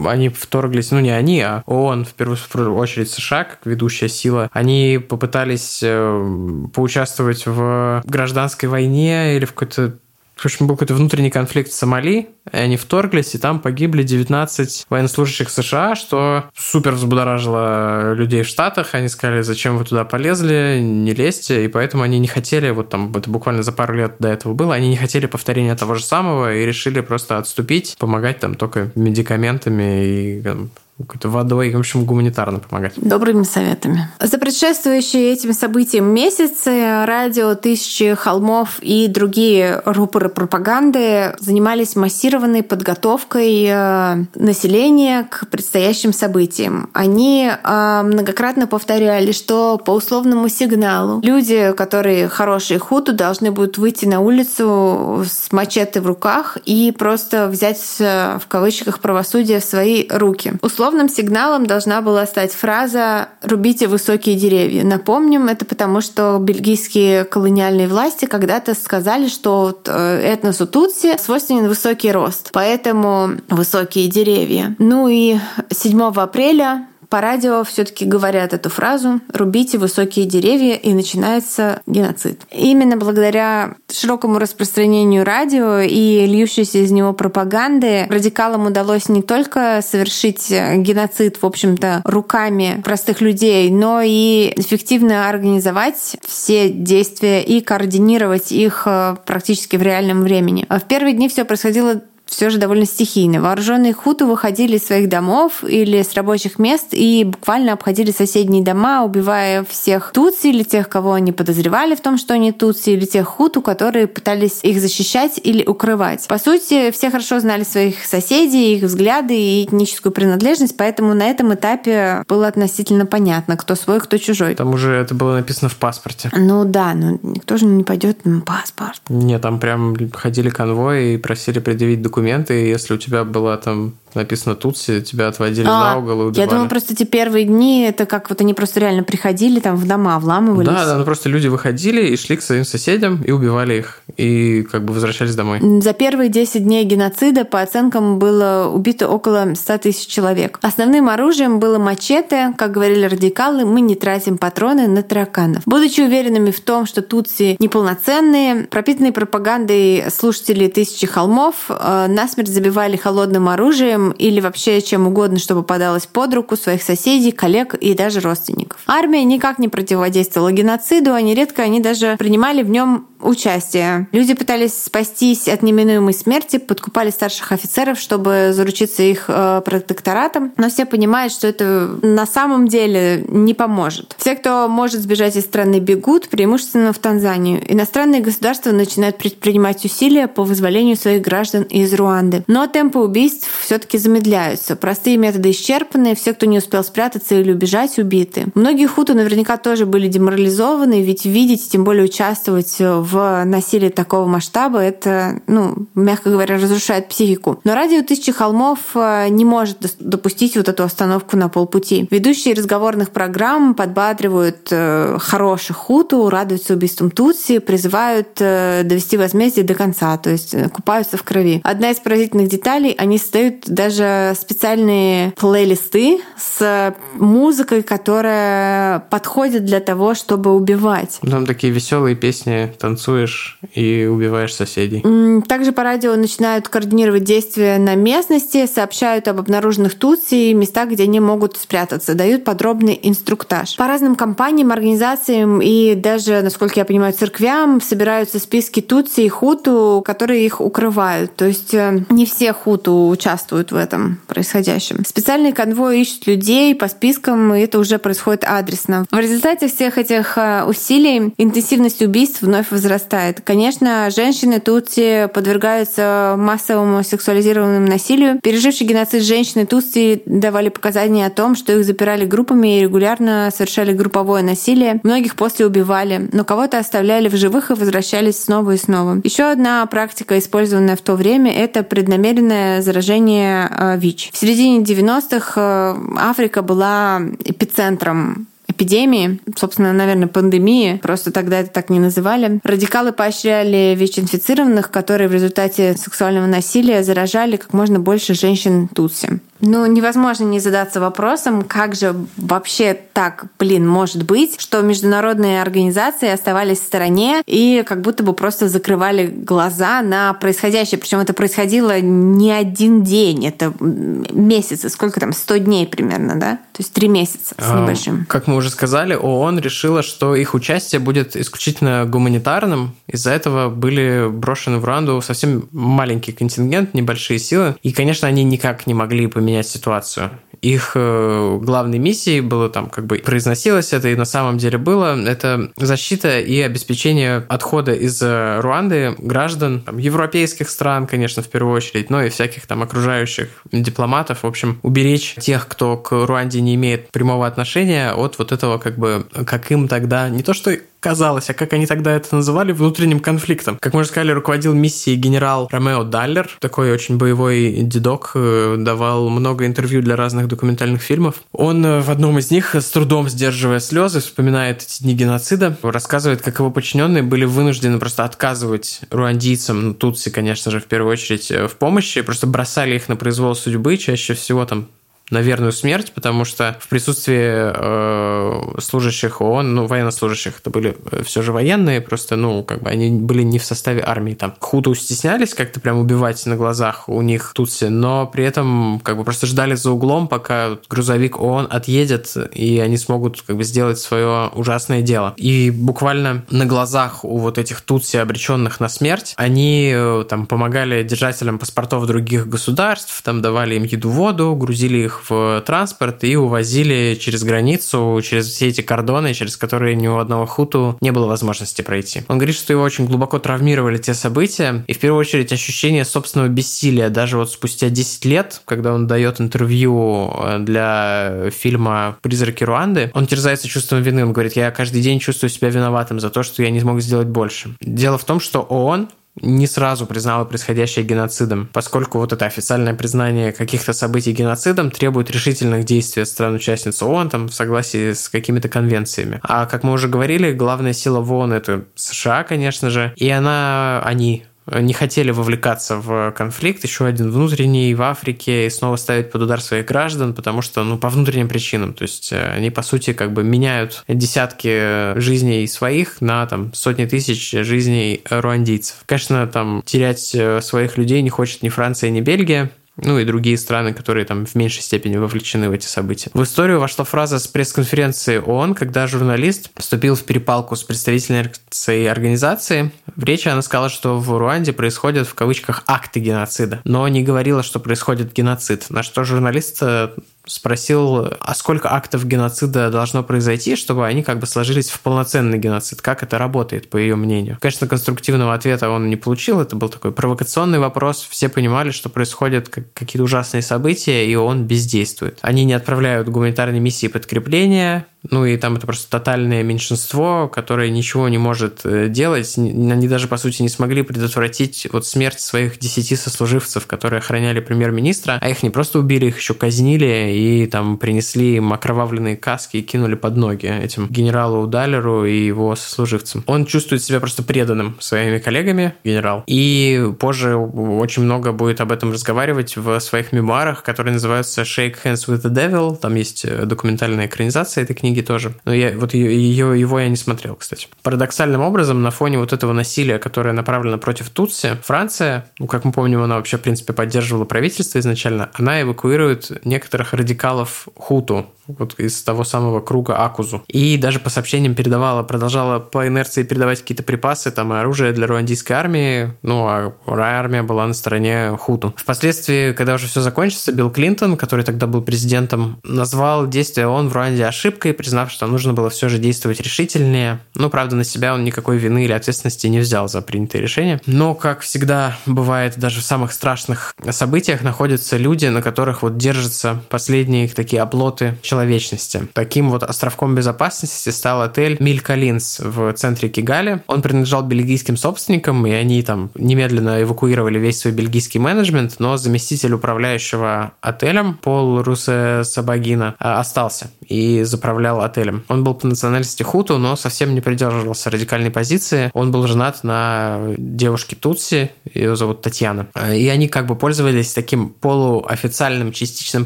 они вторглись, ну не они, а ООН, в первую очередь США, как ведущая сила, они попытались э, поучаствовать в гражданской войне или в какой-то в общем, был какой-то внутренний конфликт в Сомали, и они вторглись, и там погибли 19 военнослужащих США, что супер взбудоражило людей в Штатах. Они сказали, зачем вы туда полезли, не лезьте, и поэтому они не хотели, вот там, это буквально за пару лет до этого было, они не хотели повторения того же самого и решили просто отступить, помогать там только медикаментами и там, какой-то водой, в общем, гуманитарно помогать. Добрыми советами. За предшествующие этим событиям месяцы радио «Тысячи холмов» и другие рупоры пропаганды занимались массированной подготовкой э, населения к предстоящим событиям. Они э, многократно повторяли, что по условному сигналу люди, которые хорошие хуту, должны будут выйти на улицу с мачете в руках и просто взять э, в кавычках правосудие в свои руки. Условно Условным сигналом должна была стать фраза «рубите высокие деревья». Напомним, это потому, что бельгийские колониальные власти когда-то сказали, что э, этносу Тутси свойственен высокий рост, поэтому высокие деревья. Ну и 7 апреля по радио все-таки говорят эту фразу «рубите высокие деревья» и начинается геноцид. Именно благодаря широкому распространению радио и льющейся из него пропаганды радикалам удалось не только совершить геноцид, в общем-то, руками простых людей, но и эффективно организовать все действия и координировать их э, практически в реальном времени. В первые дни все происходило все же довольно стихийно. Вооруженные хуту выходили из своих домов или с рабочих мест и буквально обходили соседние дома, убивая всех тутси или тех, кого они подозревали в том, что они тутси, или тех хуту, которые пытались их защищать или укрывать. По сути, все хорошо знали своих соседей, их взгляды и этническую принадлежность, поэтому на этом этапе было относительно понятно, кто свой, кто чужой. Там уже это было написано в паспорте. Ну да, но никто же не пойдет на паспорт. Нет, там прям ходили конвой и просили предъявить документы документы, если у тебя была там написано Тутси, тебя отводили а, за угол и убивали. Я думала, просто эти первые дни, это как вот они просто реально приходили там в дома, вламывались. Да, да, ну просто люди выходили и шли к своим соседям и убивали их, и как бы возвращались домой. За первые 10 дней геноцида, по оценкам, было убито около 100 тысяч человек. Основным оружием было мачете, как говорили радикалы, мы не тратим патроны на тараканов. Будучи уверенными в том, что тутси неполноценные, пропитанные пропагандой слушатели тысячи холмов э, насмерть забивали холодным оружием или вообще чем угодно, что попадалось под руку своих соседей, коллег и даже родственников. Армия никак не противодействовала геноциду, а нередко они даже принимали в нем участие. Люди пытались спастись от неминуемой смерти, подкупали старших офицеров, чтобы заручиться их э, протекторатом, но все понимают, что это на самом деле не поможет. Все, кто может сбежать из страны, бегут, преимущественно в Танзанию. Иностранные государства начинают предпринимать усилия по вызволению своих граждан из Руанды. Но темпы убийств все-таки замедляются. Простые методы исчерпаны, все, кто не успел спрятаться или убежать, убиты. Многие хуту наверняка тоже были деморализованы, ведь видеть, тем более участвовать в насилии такого масштаба, это, ну, мягко говоря, разрушает психику. Но радио «Тысячи холмов» э, не может допустить вот эту остановку на полпути. Ведущие разговорных программ подбадривают э, хороших хуту, радуются убийствам Тутси, призывают э, довести возмездие до конца, то есть купаются в крови. Одна из поразительных деталей, они создают даже специальные плейлисты с музыкой, которая подходит для того, чтобы убивать. Там такие веселые песни, танцуешь и убиваешь соседей. Также по радио начинают координировать действия на местности, сообщают об обнаруженных тутси и местах, где они могут спрятаться, дают подробный инструктаж. По разным компаниям, организациям и даже, насколько я понимаю, церквям собираются списки тутси и хуту, которые их укрывают. То есть э, не все хуту участвуют в этом происходящем. Специальные конвои ищут людей по спискам, и это уже происходит адресно. В результате всех этих э, усилий интенсивность убийств вновь возрастает. Конечно, женщины Тутси подвергаются массовому сексуализированному насилию. Пережившие геноцид женщины Тутси давали показания о том, что их запирали группами и регулярно совершали групповое насилие. Многих после убивали, но кого-то оставляли в живых и возвращались снова и снова. Еще одна практика, использованная в то время, это преднамеренное заражение Э, ВИЧ. В середине 90-х э, Африка была эпицентром эпидемии, собственно, наверное, пандемии, просто тогда это так не называли, радикалы поощряли ВИЧ-инфицированных, которые в результате сексуального насилия заражали как можно больше женщин Тутси. Ну, невозможно не задаться вопросом, как же вообще так, блин, может быть, что международные организации оставались в стороне и как будто бы просто закрывали глаза на происходящее. Причем это происходило не один день, это месяцы, сколько там, 100 дней примерно, да? То есть три месяца с небольшим. Как мы уже сказали, ООН решила, что их участие будет исключительно гуманитарным. Из-за этого были брошены в Руанду совсем маленький контингент, небольшие силы. И, конечно, они никак не могли поменять поменять ситуацию. Их э, главной миссией было там, как бы произносилось это и на самом деле было, это защита и обеспечение отхода из э, Руанды граждан там, европейских стран, конечно, в первую очередь, но и всяких там окружающих дипломатов. В общем, уберечь тех, кто к Руанде не имеет прямого отношения от вот этого, как бы, как им тогда, не то что казалось, а как они тогда это называли, внутренним конфликтом. Как мы уже сказали, руководил миссией генерал Ромео Даллер, такой очень боевой дедок, э, давал много интервью для разных документальных фильмов. Он э, в одном из них, с трудом сдерживая слезы, вспоминает эти дни геноцида, рассказывает, как его подчиненные были вынуждены просто отказывать руандийцам, ну, тутси, конечно же, в первую очередь, э, в помощи, просто бросали их на произвол судьбы, чаще всего там на верную смерть, потому что в присутствии э, служащих ООН, ну, военнослужащих, это были э, все же военные, просто, ну, как бы они были не в составе армии там. Хуту стеснялись как-то прям убивать на глазах у них тутси, но при этом как бы просто ждали за углом, пока грузовик ООН отъедет, и они смогут как бы сделать свое ужасное дело. И буквально на глазах у вот этих тутси, обреченных на смерть, они э, там помогали держателям паспортов других государств, там давали им еду, воду, грузили их в транспорт и увозили через границу, через все эти кордоны, через которые ни у одного хуту не было возможности пройти. Он говорит, что его очень глубоко травмировали те события, и в первую очередь ощущение собственного бессилия. Даже вот спустя 10 лет, когда он дает интервью э, для фильма «Призраки Руанды», он терзается чувством вины. Он говорит, я каждый день чувствую себя виноватым за то, что я не смог сделать больше. Дело в том, что ООН не сразу признала происходящее геноцидом, поскольку вот это официальное признание каких-то событий геноцидом требует решительных действий стран-участниц ООН там, в согласии с какими-то конвенциями. А как мы уже говорили, главная сила в ООН это США, конечно же, и она, они не хотели вовлекаться в конфликт, еще один внутренний в Африке, и снова ставить под удар своих граждан, потому что, ну, по внутренним причинам. То есть э, они, по сути, как бы меняют десятки жизней своих на там сотни тысяч жизней руандийцев. Конечно, там терять э, своих людей не хочет ни Франция, ни Бельгия, ну и другие страны, которые там в меньшей степени вовлечены в эти события. В историю вошла фраза с пресс-конференции ООН, когда журналист вступил в перепалку с представительницей организации. В речи она сказала, что в Руанде происходят в кавычках акты геноцида, но не говорила, что происходит геноцид, на что журналист э, спросил, а сколько актов геноцида должно произойти, чтобы они как бы сложились в полноценный геноцид, как это работает, по ее мнению. Конечно, конструктивного ответа он не получил, это был такой провокационный вопрос, все понимали, что происходят какие-то ужасные события, и он бездействует. Они не отправляют гуманитарные миссии подкрепления, ну и там это просто тотальное меньшинство, которое ничего не может э, делать. Они даже, по сути, не смогли предотвратить вот смерть своих десяти сослуживцев, которые охраняли премьер-министра, а их не просто убили, их еще казнили и там принесли им окровавленные каски и кинули под ноги этим генералу Далеру и его сослуживцам. Он чувствует себя просто преданным своими коллегами, генерал, и позже очень много будет об этом разговаривать в своих мемуарах, которые называются «Shake Hands with the Devil», там есть э, документальная экранизация этой книги, книги тоже. Но я вот ее, его я не смотрел, кстати. Парадоксальным образом, на фоне вот этого насилия, которое направлено против Тутси, Франция, ну, как мы помним, она вообще, в принципе, поддерживала правительство изначально, она эвакуирует некоторых радикалов Хуту, вот из того самого круга Акузу. И даже по сообщениям передавала, продолжала по инерции передавать какие-то припасы, там, и оружие для руандийской армии, ну, а армия была на стороне Хуту. Впоследствии, когда уже все закончится, Билл Клинтон, который тогда был президентом, назвал действия ООН в Руанде ошибкой, признав, что нужно было все же действовать решительнее. Ну, правда, на себя он никакой вины или ответственности не взял за принятое решение. Но, как всегда бывает, даже в самых страшных событиях находятся люди, на которых вот держатся последние такие оплоты человечности. Таким вот островком безопасности стал отель Милькалинс в центре Кигали. Он принадлежал бельгийским собственникам, и они там немедленно эвакуировали весь свой бельгийский менеджмент, но заместитель управляющего отелем Пол Русе Сабагина а, остался и заправлял отелем. Он был по национальности хуту, но совсем не придерживался радикальной позиции. Он был женат на девушке Тутси, ее зовут Татьяна. И они как бы пользовались таким полуофициальным частичным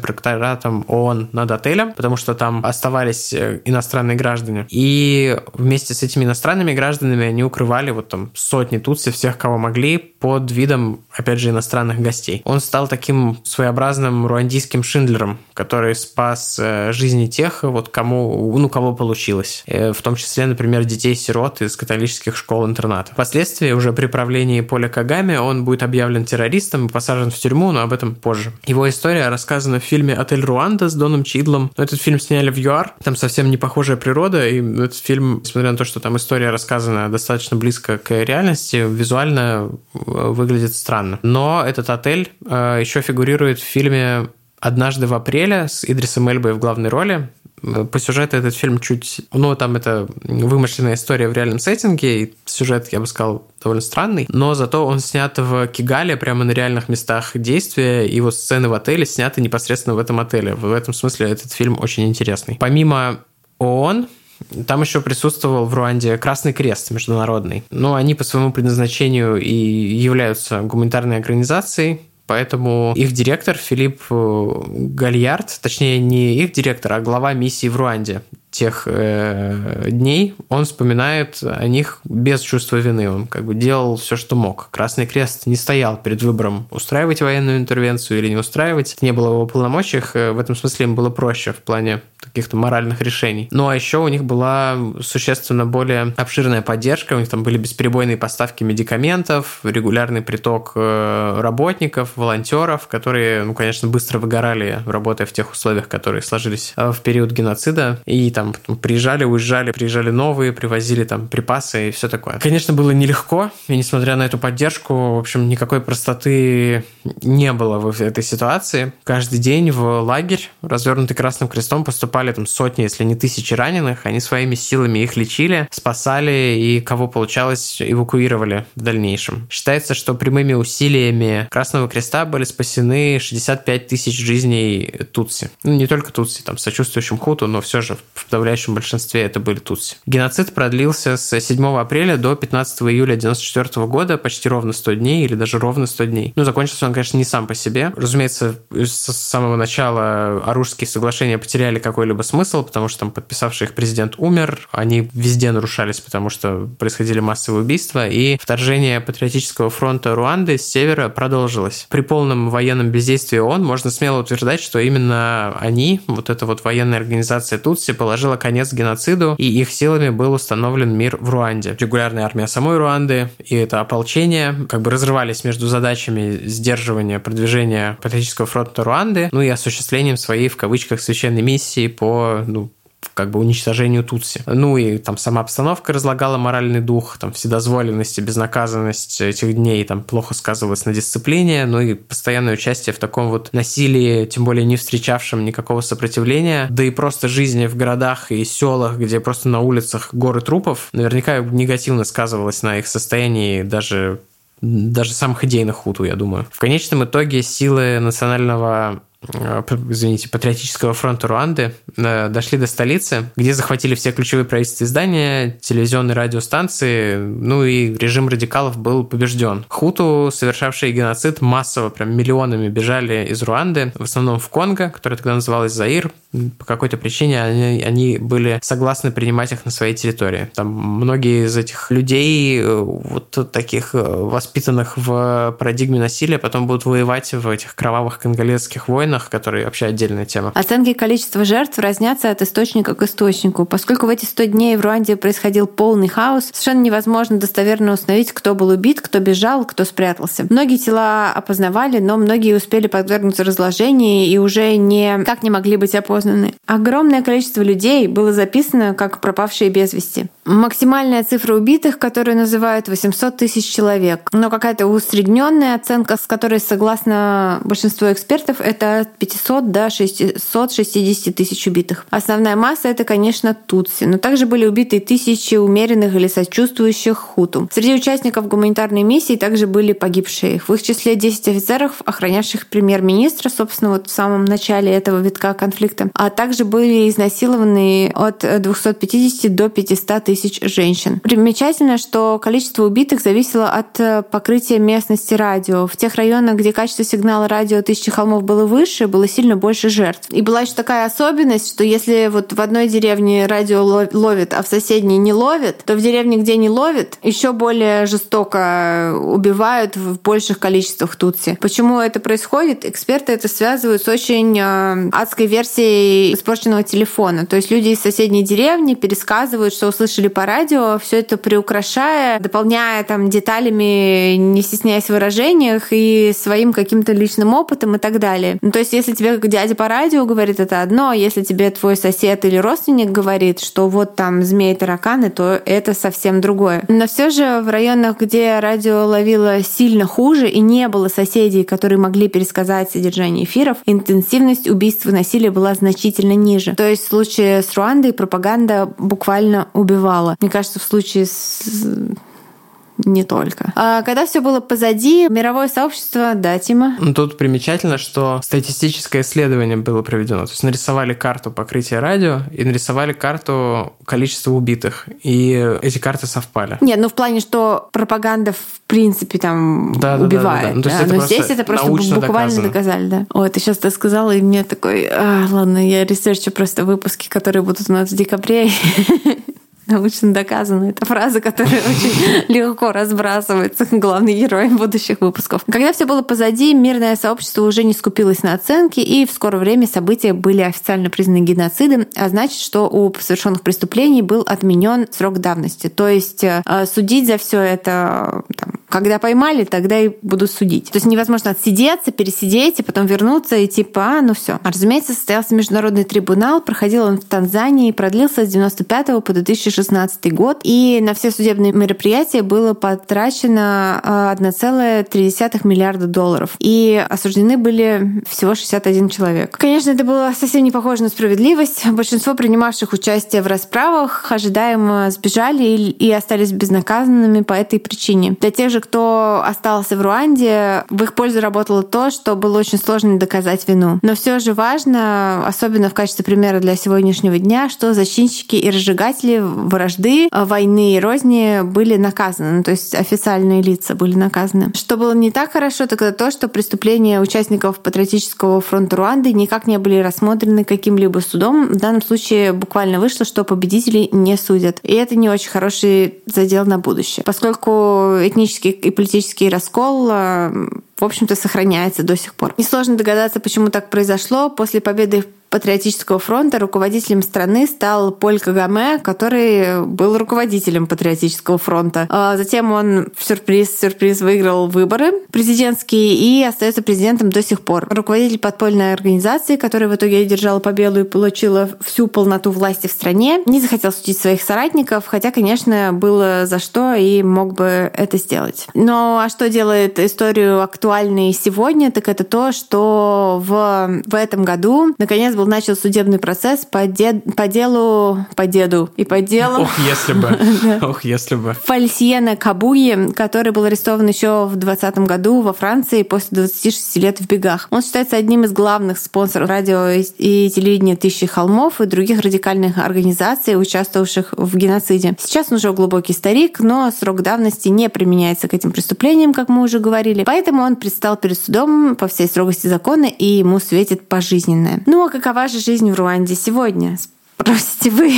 прокторатом ООН над отелем, потому что там оставались э, иностранные граждане. И вместе с этими иностранными гражданами они укрывали вот там сотни Тутси, всех, кого могли, под видом, опять же, иностранных гостей. Он стал таким своеобразным руандийским Шиндлером, который спас э, жизни тех, вот кому, ну, кого получилось. Э, в том числе, например, детей-сирот из католических школ-интернатов. Впоследствии, уже при правлении Поля Кагами, он будет объявлен террористом и посажен в тюрьму, но об этом позже. Его история рассказана в фильме «Отель Руанда» с Доном Чидлом. Но этот фильм сняли в ЮАР, там совсем не похожая природа, и этот фильм, несмотря на то, что там история рассказана достаточно близко к реальности, визуально э, выглядит странно. Но этот отель э, еще фигурирует в фильме «Однажды в апреле» с Идрисом Эльбой в главной роли. По сюжету этот фильм чуть... Ну, там это вымышленная история в реальном сеттинге, и сюжет, я бы сказал, довольно странный, но зато он снят в Кигале, прямо на реальных местах действия, и вот сцены в отеле сняты непосредственно в этом отеле. В этом смысле этот фильм очень интересный. Помимо ООН, там еще присутствовал в Руанде Красный Крест международный. Но они по своему предназначению и являются гуманитарной организацией, Поэтому их директор Филипп э, Гальярд, точнее не их директор, а глава миссии в Руанде, тех э, дней, он вспоминает о них без чувства вины. Он как бы делал все, что мог. Красный Крест не стоял перед выбором устраивать военную интервенцию или не устраивать. Не было его полномочиях. Э, в этом смысле им было проще в плане каких-то моральных решений. Ну а еще у них была существенно более обширная поддержка. У них там были бесперебойные поставки медикаментов, регулярный приток э, работников, волонтеров, которые, ну, конечно, быстро выгорали, работая в тех условиях, которые сложились э, в период геноцида. И там там приезжали, уезжали, приезжали новые, привозили там припасы и все такое. Конечно, было нелегко, и несмотря на эту поддержку, в общем, никакой простоты не было в этой ситуации. Каждый день в лагерь, развернутый Красным Крестом, поступали там сотни, если не тысячи раненых. Они своими силами их лечили, спасали и кого получалось эвакуировали в дальнейшем. Считается, что прямыми усилиями Красного Креста были спасены 65 тысяч жизней Тутси. Ну, не только Тутси, там, сочувствующим Хуту, но все же в подавляющем большинстве это были тутси. Геноцид продлился с 7 апреля до 15 июля 1994 года, почти ровно 100 дней или даже ровно 100 дней. Ну, закончился он, конечно, не сам по себе. Разумеется, с самого начала Оружские соглашения потеряли какой-либо смысл, потому что там подписавший их президент умер, они везде нарушались, потому что происходили массовые убийства, и вторжение Патриотического фронта Руанды с севера продолжилось. При полном военном бездействии ООН можно смело утверждать, что именно они, вот эта вот военная организация Тутси, положила конец геноциду, и их силами был установлен мир в Руанде. Регулярная армия самой Руанды и это ополчение как бы разрывались между задачами сдерживания продвижения Патриотического фронта Руанды, ну и осуществлением своей, в кавычках, священной миссии по ну, как бы уничтожению Тутси. Ну и там сама обстановка разлагала моральный дух, там вседозволенность и безнаказанность этих дней там плохо сказывалась на дисциплине, ну и постоянное участие в таком вот насилии, тем более не встречавшем никакого сопротивления, да и просто жизни в городах и селах, где просто на улицах горы трупов, наверняка негативно сказывалось на их состоянии даже даже самых идейных хуту, я думаю. В конечном итоге силы национального извините, Патриотического фронта Руанды э, дошли до столицы, где захватили все ключевые правительственные здания, телевизионные радиостанции, ну и режим радикалов был побежден. Хуту, совершавшие геноцид, массово, прям миллионами бежали из Руанды, в основном в Конго, которая тогда называлась Заир. По какой-то причине они, они были согласны принимать их на своей территории. Там многие из этих людей, э, вот таких воспитанных в парадигме насилия, потом будут воевать в этих кровавых конголезских войнах, районах, которые вообще отдельная тема. Оценки количества жертв разнятся от источника к источнику. Поскольку в эти 100 дней в Руанде происходил полный хаос, совершенно невозможно достоверно установить, кто был убит, кто бежал, кто спрятался. Многие тела опознавали, но многие успели подвергнуться разложению и уже никак не могли быть опознаны. Огромное количество людей было записано как пропавшие без вести. Максимальная цифра убитых, которую называют 800 тысяч человек. Но какая-то усредненная оценка, с которой согласно большинству экспертов, это от 500 до 660 тысяч убитых. Основная масса — это, конечно, тутси, но также были убиты тысячи умеренных или сочувствующих хуту. Среди участников гуманитарной миссии также были погибшие. В их числе 10 офицеров, охранявших премьер-министра, собственно, вот в самом начале этого витка конфликта, а также были изнасилованы от 250 до 500 тысяч женщин. Примечательно, что количество убитых зависело от покрытия местности радио. В тех районах, где качество сигнала радио тысячи холмов было выше, выше, было сильно больше жертв. И была еще такая особенность, что если вот в одной деревне радио ловит, а в соседней не ловит, то в деревне, где не ловит, еще более жестоко убивают в больших количествах тутси. Почему это происходит? Эксперты это связывают с очень э, адской версией испорченного телефона. То есть люди из соседней деревни пересказывают, что услышали по радио, все это приукрашая, дополняя там деталями, не стесняясь в выражениях и своим каким-то личным опытом и так далее. То есть, если тебе как дядя по радио говорит это одно, а если тебе твой сосед или родственник говорит, что вот там змеи, тараканы, то это совсем другое. Но все же в районах, где радио ловило сильно хуже и не было соседей, которые могли пересказать содержание эфиров, интенсивность убийств и насилия была значительно ниже. То есть в случае с Руандой пропаганда буквально убивала. Мне кажется, в случае с не только. А когда все было позади, мировое сообщество, да, Тима? Ну, тут примечательно, что статистическое исследование было проведено. То есть нарисовали карту покрытия радио и нарисовали карту количества убитых. И эти карты совпали. Нет, ну в плане, что пропаганда в принципе там да, убивает. Да, да, да. Ну, то есть да? это Но здесь это просто буквально доказано. доказали, да. Ой, ты сейчас это сказала, и мне такой, а, ладно, я research у просто выпуски, которые будут у нас в декабре. научно доказана. Это фраза, которая очень легко разбрасывается главный герой будущих выпусков. Когда все было позади, мирное сообщество уже не скупилось на оценки, и в скорое время события были официально признаны геноцидом, а значит, что у совершенных преступлений был отменен срок давности. То есть э, судить за все это, там, когда поймали, тогда и будут судить. То есть невозможно отсидеться, пересидеть, и потом вернуться и типа, а, ну все. А, разумеется, состоялся международный трибунал, проходил он в Танзании, продлился с 95 по 2006 2016 год, и на все судебные мероприятия было потрачено 1,3 а, миллиарда долларов. И осуждены были всего 61 человек. Конечно, это было совсем не похоже на справедливость. Большинство принимавших участие в расправах ожидаемо сбежали и остались безнаказанными по этой причине. Для тех же, кто остался в Руанде, в их пользу работало то, что было очень сложно доказать вину. Но все же важно, особенно в качестве примера для сегодняшнего дня, что зачинщики и разжигатели вражды, э, войны и розни были наказаны, ну, то есть официальные лица были наказаны. Что было не так хорошо, так это то, что преступления участников Патриотического фронта Руанды никак не были рассмотрены каким-либо судом. В данном случае буквально вышло, что победителей не судят. И это не очень хороший задел на будущее. Поскольку этнический и политический раскол э, в общем-то, сохраняется до сих пор. Несложно догадаться, почему так произошло. После победы Патриотического фронта руководителем страны стал Поль Кагаме, который был руководителем Патриотического фронта. А затем он сюрприз-сюрприз выиграл выборы президентские и остается президентом до сих пор. Руководитель подпольной организации, которая в итоге одержала победу и получила всю полноту власти в стране, не захотел судить своих соратников, хотя, конечно, было за что и мог бы это сделать. Но а что делает историю актуальной сегодня, так это то, что в, в этом году наконец был начал судебный процесс по, дед, по делу, по деду и по делу... Ох, если бы. Ох, если бы. Фальсиена Кабуи, который был арестован еще в 2020 году во Франции после 26 лет в бегах. Он считается одним из главных спонсоров радио и телевидения «Тысячи холмов» и других радикальных организаций, участвовавших в геноциде. Сейчас он уже глубокий старик, но срок давности не применяется к этим преступлениям, как мы уже говорили. Поэтому он предстал перед судом по всей строгости закона, и ему светит пожизненное. Ну а как какова же жизнь в Руанде сегодня? Простите вы,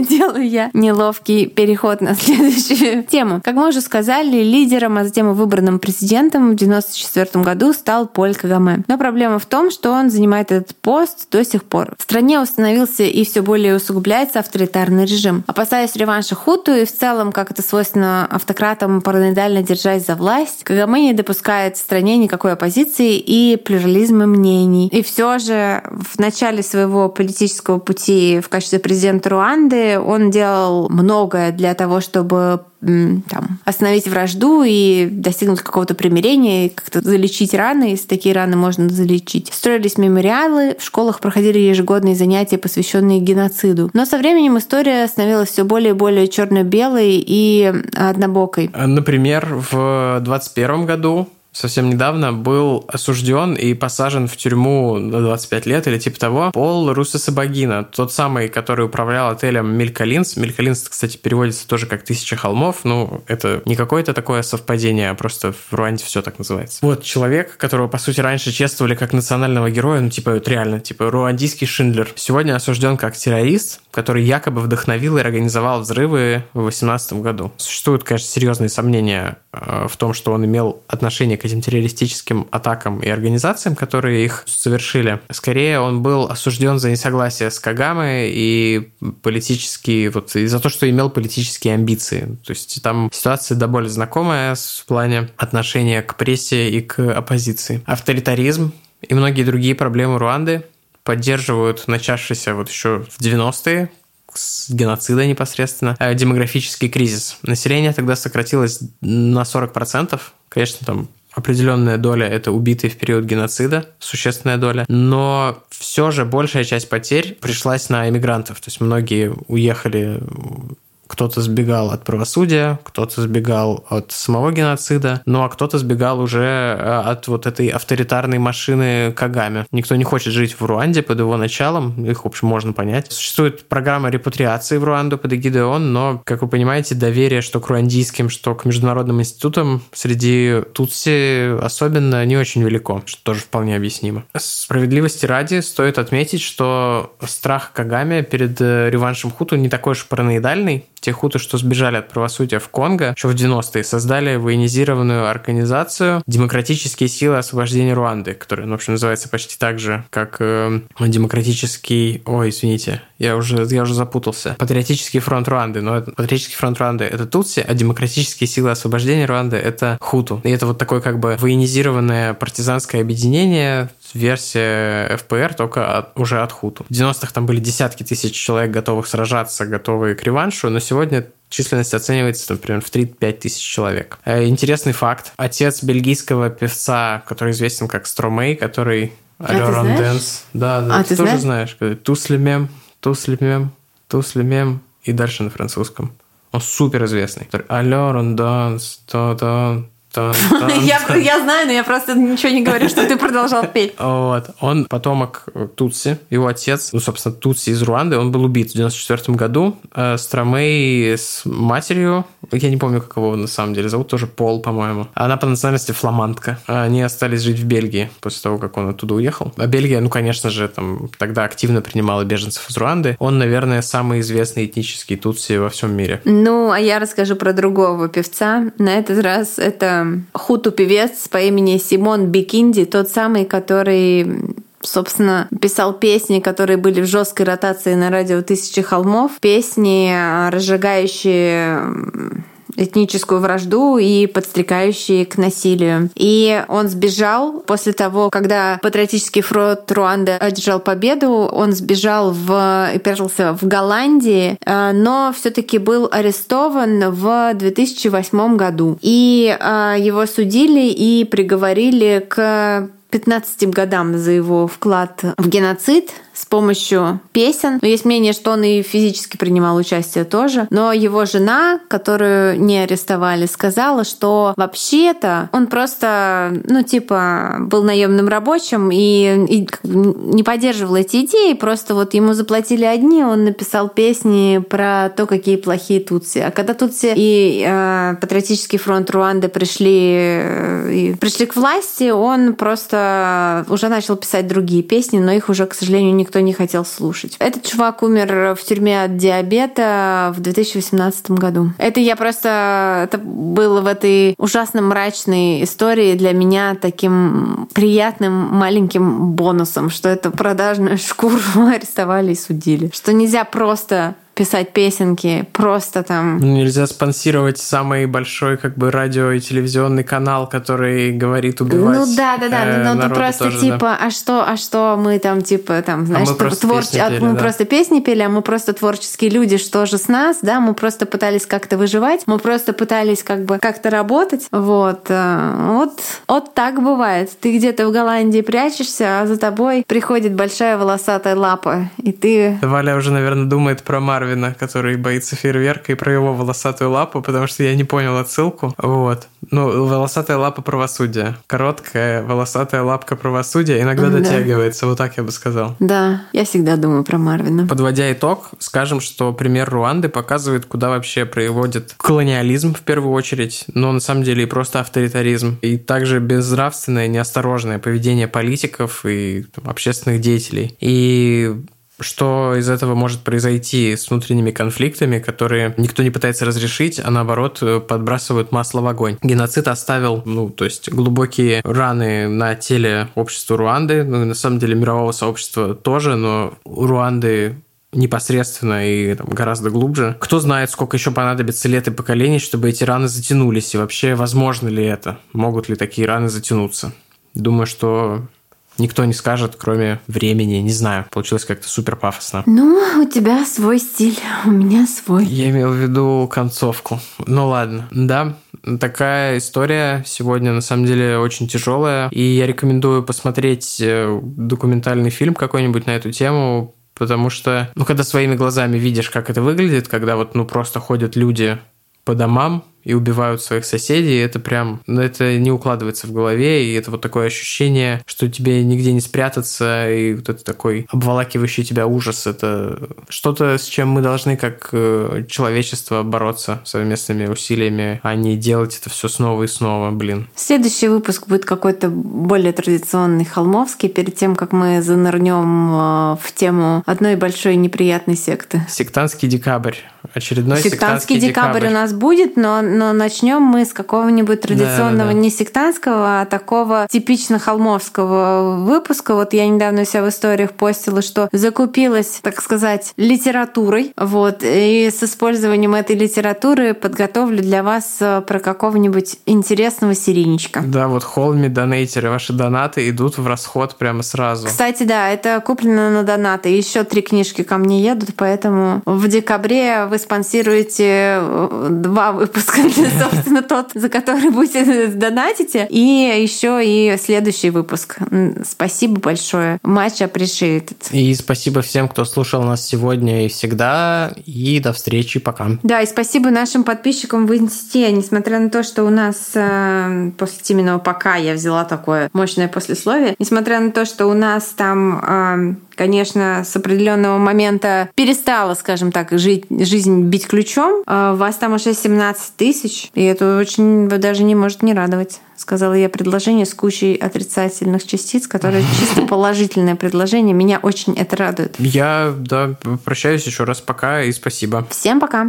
делаю я неловкий переход на следующую тему. Как мы уже сказали, лидером, а затем и выбранным президентом в 1994 году стал Поль Кагаме. Но проблема в том, что он занимает этот пост до сих пор. В стране установился и все более усугубляется авторитарный режим. Опасаясь реванша Хуту и в целом, как это свойственно автократам, параноидально держась за власть, Кагаме не допускает в стране никакой оппозиции и плюрализма мнений. И все же в начале своего политического пути в качестве президента Руанды он делал многое для того, чтобы там, остановить вражду и достигнуть какого-то примирения, и как-то залечить раны, если такие раны можно залечить. Строились мемориалы, в школах проходили ежегодные занятия, посвященные геноциду. Но со временем история становилась все более и более черно-белой и однобокой. Например, в 21 году совсем недавно был осужден и посажен в тюрьму на 25 лет или типа того Пол Руссосабагина, тот самый, который управлял отелем Милькалинс. Милькалинс, кстати, переводится тоже как «Тысяча холмов». Ну, это не какое-то такое совпадение, а просто в Руанде все так называется. Вот человек, которого, по сути, раньше чествовали как национального героя, ну, типа, вот реально, типа, руандийский Шиндлер. Сегодня осужден как террорист, который якобы вдохновил и организовал взрывы в 2018 году. Существуют, конечно, серьезные сомнения в том, что он имел отношение к этим террористическим атакам и организациям, которые их совершили. Скорее, он был осужден за несогласие с Кагамой и политические, вот, и за то, что имел политические амбиции. То есть там ситуация до более знакомая в плане отношения к прессе и к оппозиции. Авторитаризм и многие другие проблемы Руанды поддерживают начавшийся вот еще в 90-е с геноцида непосредственно, э, демографический кризис. Население тогда сократилось на 40%. Конечно, там определенная доля это убитые в период геноцида, существенная доля, но все же большая часть потерь пришлась на иммигрантов. То есть многие уехали кто-то сбегал от правосудия, кто-то сбегал от самого геноцида, ну а кто-то сбегал уже э, от вот этой авторитарной машины Кагами. Никто не хочет жить в Руанде под его началом, их, в общем, можно понять. Существует программа репатриации в Руанду под эгидой ООН, но, как вы понимаете, доверие что к руандийским, что к международным институтам среди Тутси особенно не очень велико, что тоже вполне объяснимо. Справедливости ради стоит отметить, что страх Кагами перед э, реваншем Хуту не такой уж параноидальный, те хуты, что сбежали от правосудия в Конго, еще в 90-е создали военизированную организацию «Демократические силы освобождения Руанды», которая, ну, в общем, называется почти так же, как э, демократический... Ой, извините, я уже, я уже запутался. Патриотический фронт Руанды. Но это, Патриотический фронт Руанды — это Тутси, а демократические силы освобождения Руанды — это Хуту. И это вот такое как бы военизированное партизанское объединение, версия ФПР, только от, уже от Хуту. В 90-х там были десятки тысяч человек, готовых сражаться, готовые к реваншу, но сегодня численность оценивается, например, в 3-5 тысяч человек. Э, интересный факт. Отец бельгийского певца, который известен как Стромей, который Alors on danse. Да, да, а, ты, ты тоже знаешь? Туслимем, Туслимем, Туслимем и дальше на французском. Он супер известный. Alors on danse, то-то, я, знаю, но я просто ничего не говорю, что ты продолжал петь. Вот. Он потомок Тутси, его отец, ну, собственно, Тутси из Руанды, он был убит в 94 году. Э, Stromae с матерью, я не помню, как его на самом деле зовут, тоже Пол, по-моему. Она по национальности фламандка. Они остались жить в Бельгии после того, как он оттуда уехал. А Бельгия, ну, конечно же, там тогда активно принимала беженцев из Руанды. Он, наверное, самый известный этнический Тутси во всем мире. Ну, а я расскажу про другого певца. На этот раз это хуту-певец по имени Симон Бикинди, тот самый, который собственно, писал песни, которые были в жесткой ротации на радио «Тысячи холмов», песни, разжигающие этническую вражду и подстрекающие к насилию. И он сбежал после того, когда Патриотический фронт Руанды одержал победу, он сбежал в, и прятался в Голландии, э, но все таки был арестован в 2008 году. И э, его судили и приговорили к 15 годам за его вклад в геноцид с помощью песен. Но есть мнение, что он и физически принимал участие тоже. Но его жена, которую не арестовали, сказала, что вообще-то он просто, ну, типа, был наемным рабочим и, и не поддерживал эти идеи. Просто вот ему заплатили одни, он написал песни про то, какие плохие тутси. А когда тутси и э, Патриотический фронт Руанды пришли, э, пришли к власти, он просто уже начал писать другие песни, но их уже, к сожалению, никто никто не хотел слушать. Этот чувак умер в тюрьме от диабета в 2018 году. Это я просто... Это было в этой ужасно мрачной истории для меня таким приятным маленьким бонусом, что это продажную шкуру арестовали и судили. Что нельзя просто писать песенки, просто там... Ну, нельзя спонсировать самый большой как бы радио и телевизионный канал, который говорит убивать Ну да, да, да, э, но ты просто тоже, типа, да. а что, а что мы там типа там, знаешь, а мы просто твор... песни а пели, мы да. просто песни пели, а мы просто творческие люди, что же с нас, да, мы просто пытались как-то выживать, мы просто пытались как бы как-то работать, вот, э, вот, вот так бывает. Ты где-то в Голландии прячешься, а за тобой приходит большая волосатая лапа, и ты... Валя уже, наверное, думает про Марвина, который боится фейерверка, и про его волосатую лапу, потому что я не понял отсылку. Вот. Ну, волосатая лапа правосудия. Короткая волосатая лапка правосудия иногда Да. дотягивается, вот так я бы сказал. Да, я всегда думаю про Марвина. Подводя итог, скажем, что пример Руанды показывает, куда вообще приводит колониализм в первую очередь, но на самом деле и просто авторитаризм, и также безнравственное, неосторожное поведение политиков и там, общественных деятелей. И что из этого может произойти с внутренними конфликтами, которые никто не пытается разрешить, а наоборот подбрасывают масло в огонь. Геноцид оставил, ну, то есть глубокие раны на теле общества Руанды, ну, на самом деле мирового сообщества тоже, но Руанды непосредственно и там, гораздо глубже. Кто знает, сколько еще понадобится лет и поколений, чтобы эти раны затянулись, и вообще возможно ли это? Могут ли такие раны затянуться? Думаю, что никто не скажет, кроме времени. Не знаю, получилось как-то супер пафосно. Ну, у тебя свой стиль, у меня свой. Я имел в виду концовку. Ну ладно, да, такая история сегодня на самом деле очень тяжелая, и я рекомендую посмотреть э, документальный фильм какой-нибудь на эту тему, Потому что, ну, когда своими глазами видишь, как это выглядит, когда вот, ну, просто ходят люди по домам, и убивают своих соседей, это прям, ну, это не укладывается в голове, и это вот такое ощущение, что тебе нигде не спрятаться, и вот это такой обволакивающий тебя ужас, это что-то, с чем мы должны как э, человечество бороться совместными усилиями, а не делать это все снова и снова, блин. Следующий выпуск будет какой-то более традиционный, холмовский, перед тем, как мы занырнем э, в тему одной большой неприятной секты. Сектантский декабрь. Очередной сектантский, сектантский декабрь. декабрь у нас будет, но но начнем мы с какого-нибудь традиционного, да, да, да. не сектантского, а такого типично холмовского выпуска. Вот я недавно у себя в историях постила, что закупилась, так сказать, литературой. Вот, и с использованием этой литературы подготовлю для вас э, про какого-нибудь интересного серийничка. Да, вот холми, донейтеры, ваши донаты идут в расход прямо сразу. Кстати, да, это куплено на донаты. Еще три книжки ко мне едут, поэтому в декабре вы спонсируете э, два выпуска собственно, тот, за который будете донатите. И еще и следующий выпуск. Спасибо большое. Матч appreciated. И спасибо всем, кто слушал нас сегодня и всегда. И до встречи. Пока. Да, и спасибо нашим подписчикам в Инсте. Несмотря на то, что у нас э, после Тименова пока я взяла такое мощное послесловие, несмотря на то, что у нас там э, конечно, с определенного момента перестала, скажем так, жить, жизнь бить ключом. А вас там уже 17 тысяч, и это очень даже не может не радовать. Сказала я предложение с кучей отрицательных частиц, которое чисто положительное предложение. Меня очень это радует. Я, да, прощаюсь еще раз. Пока и спасибо. Всем пока.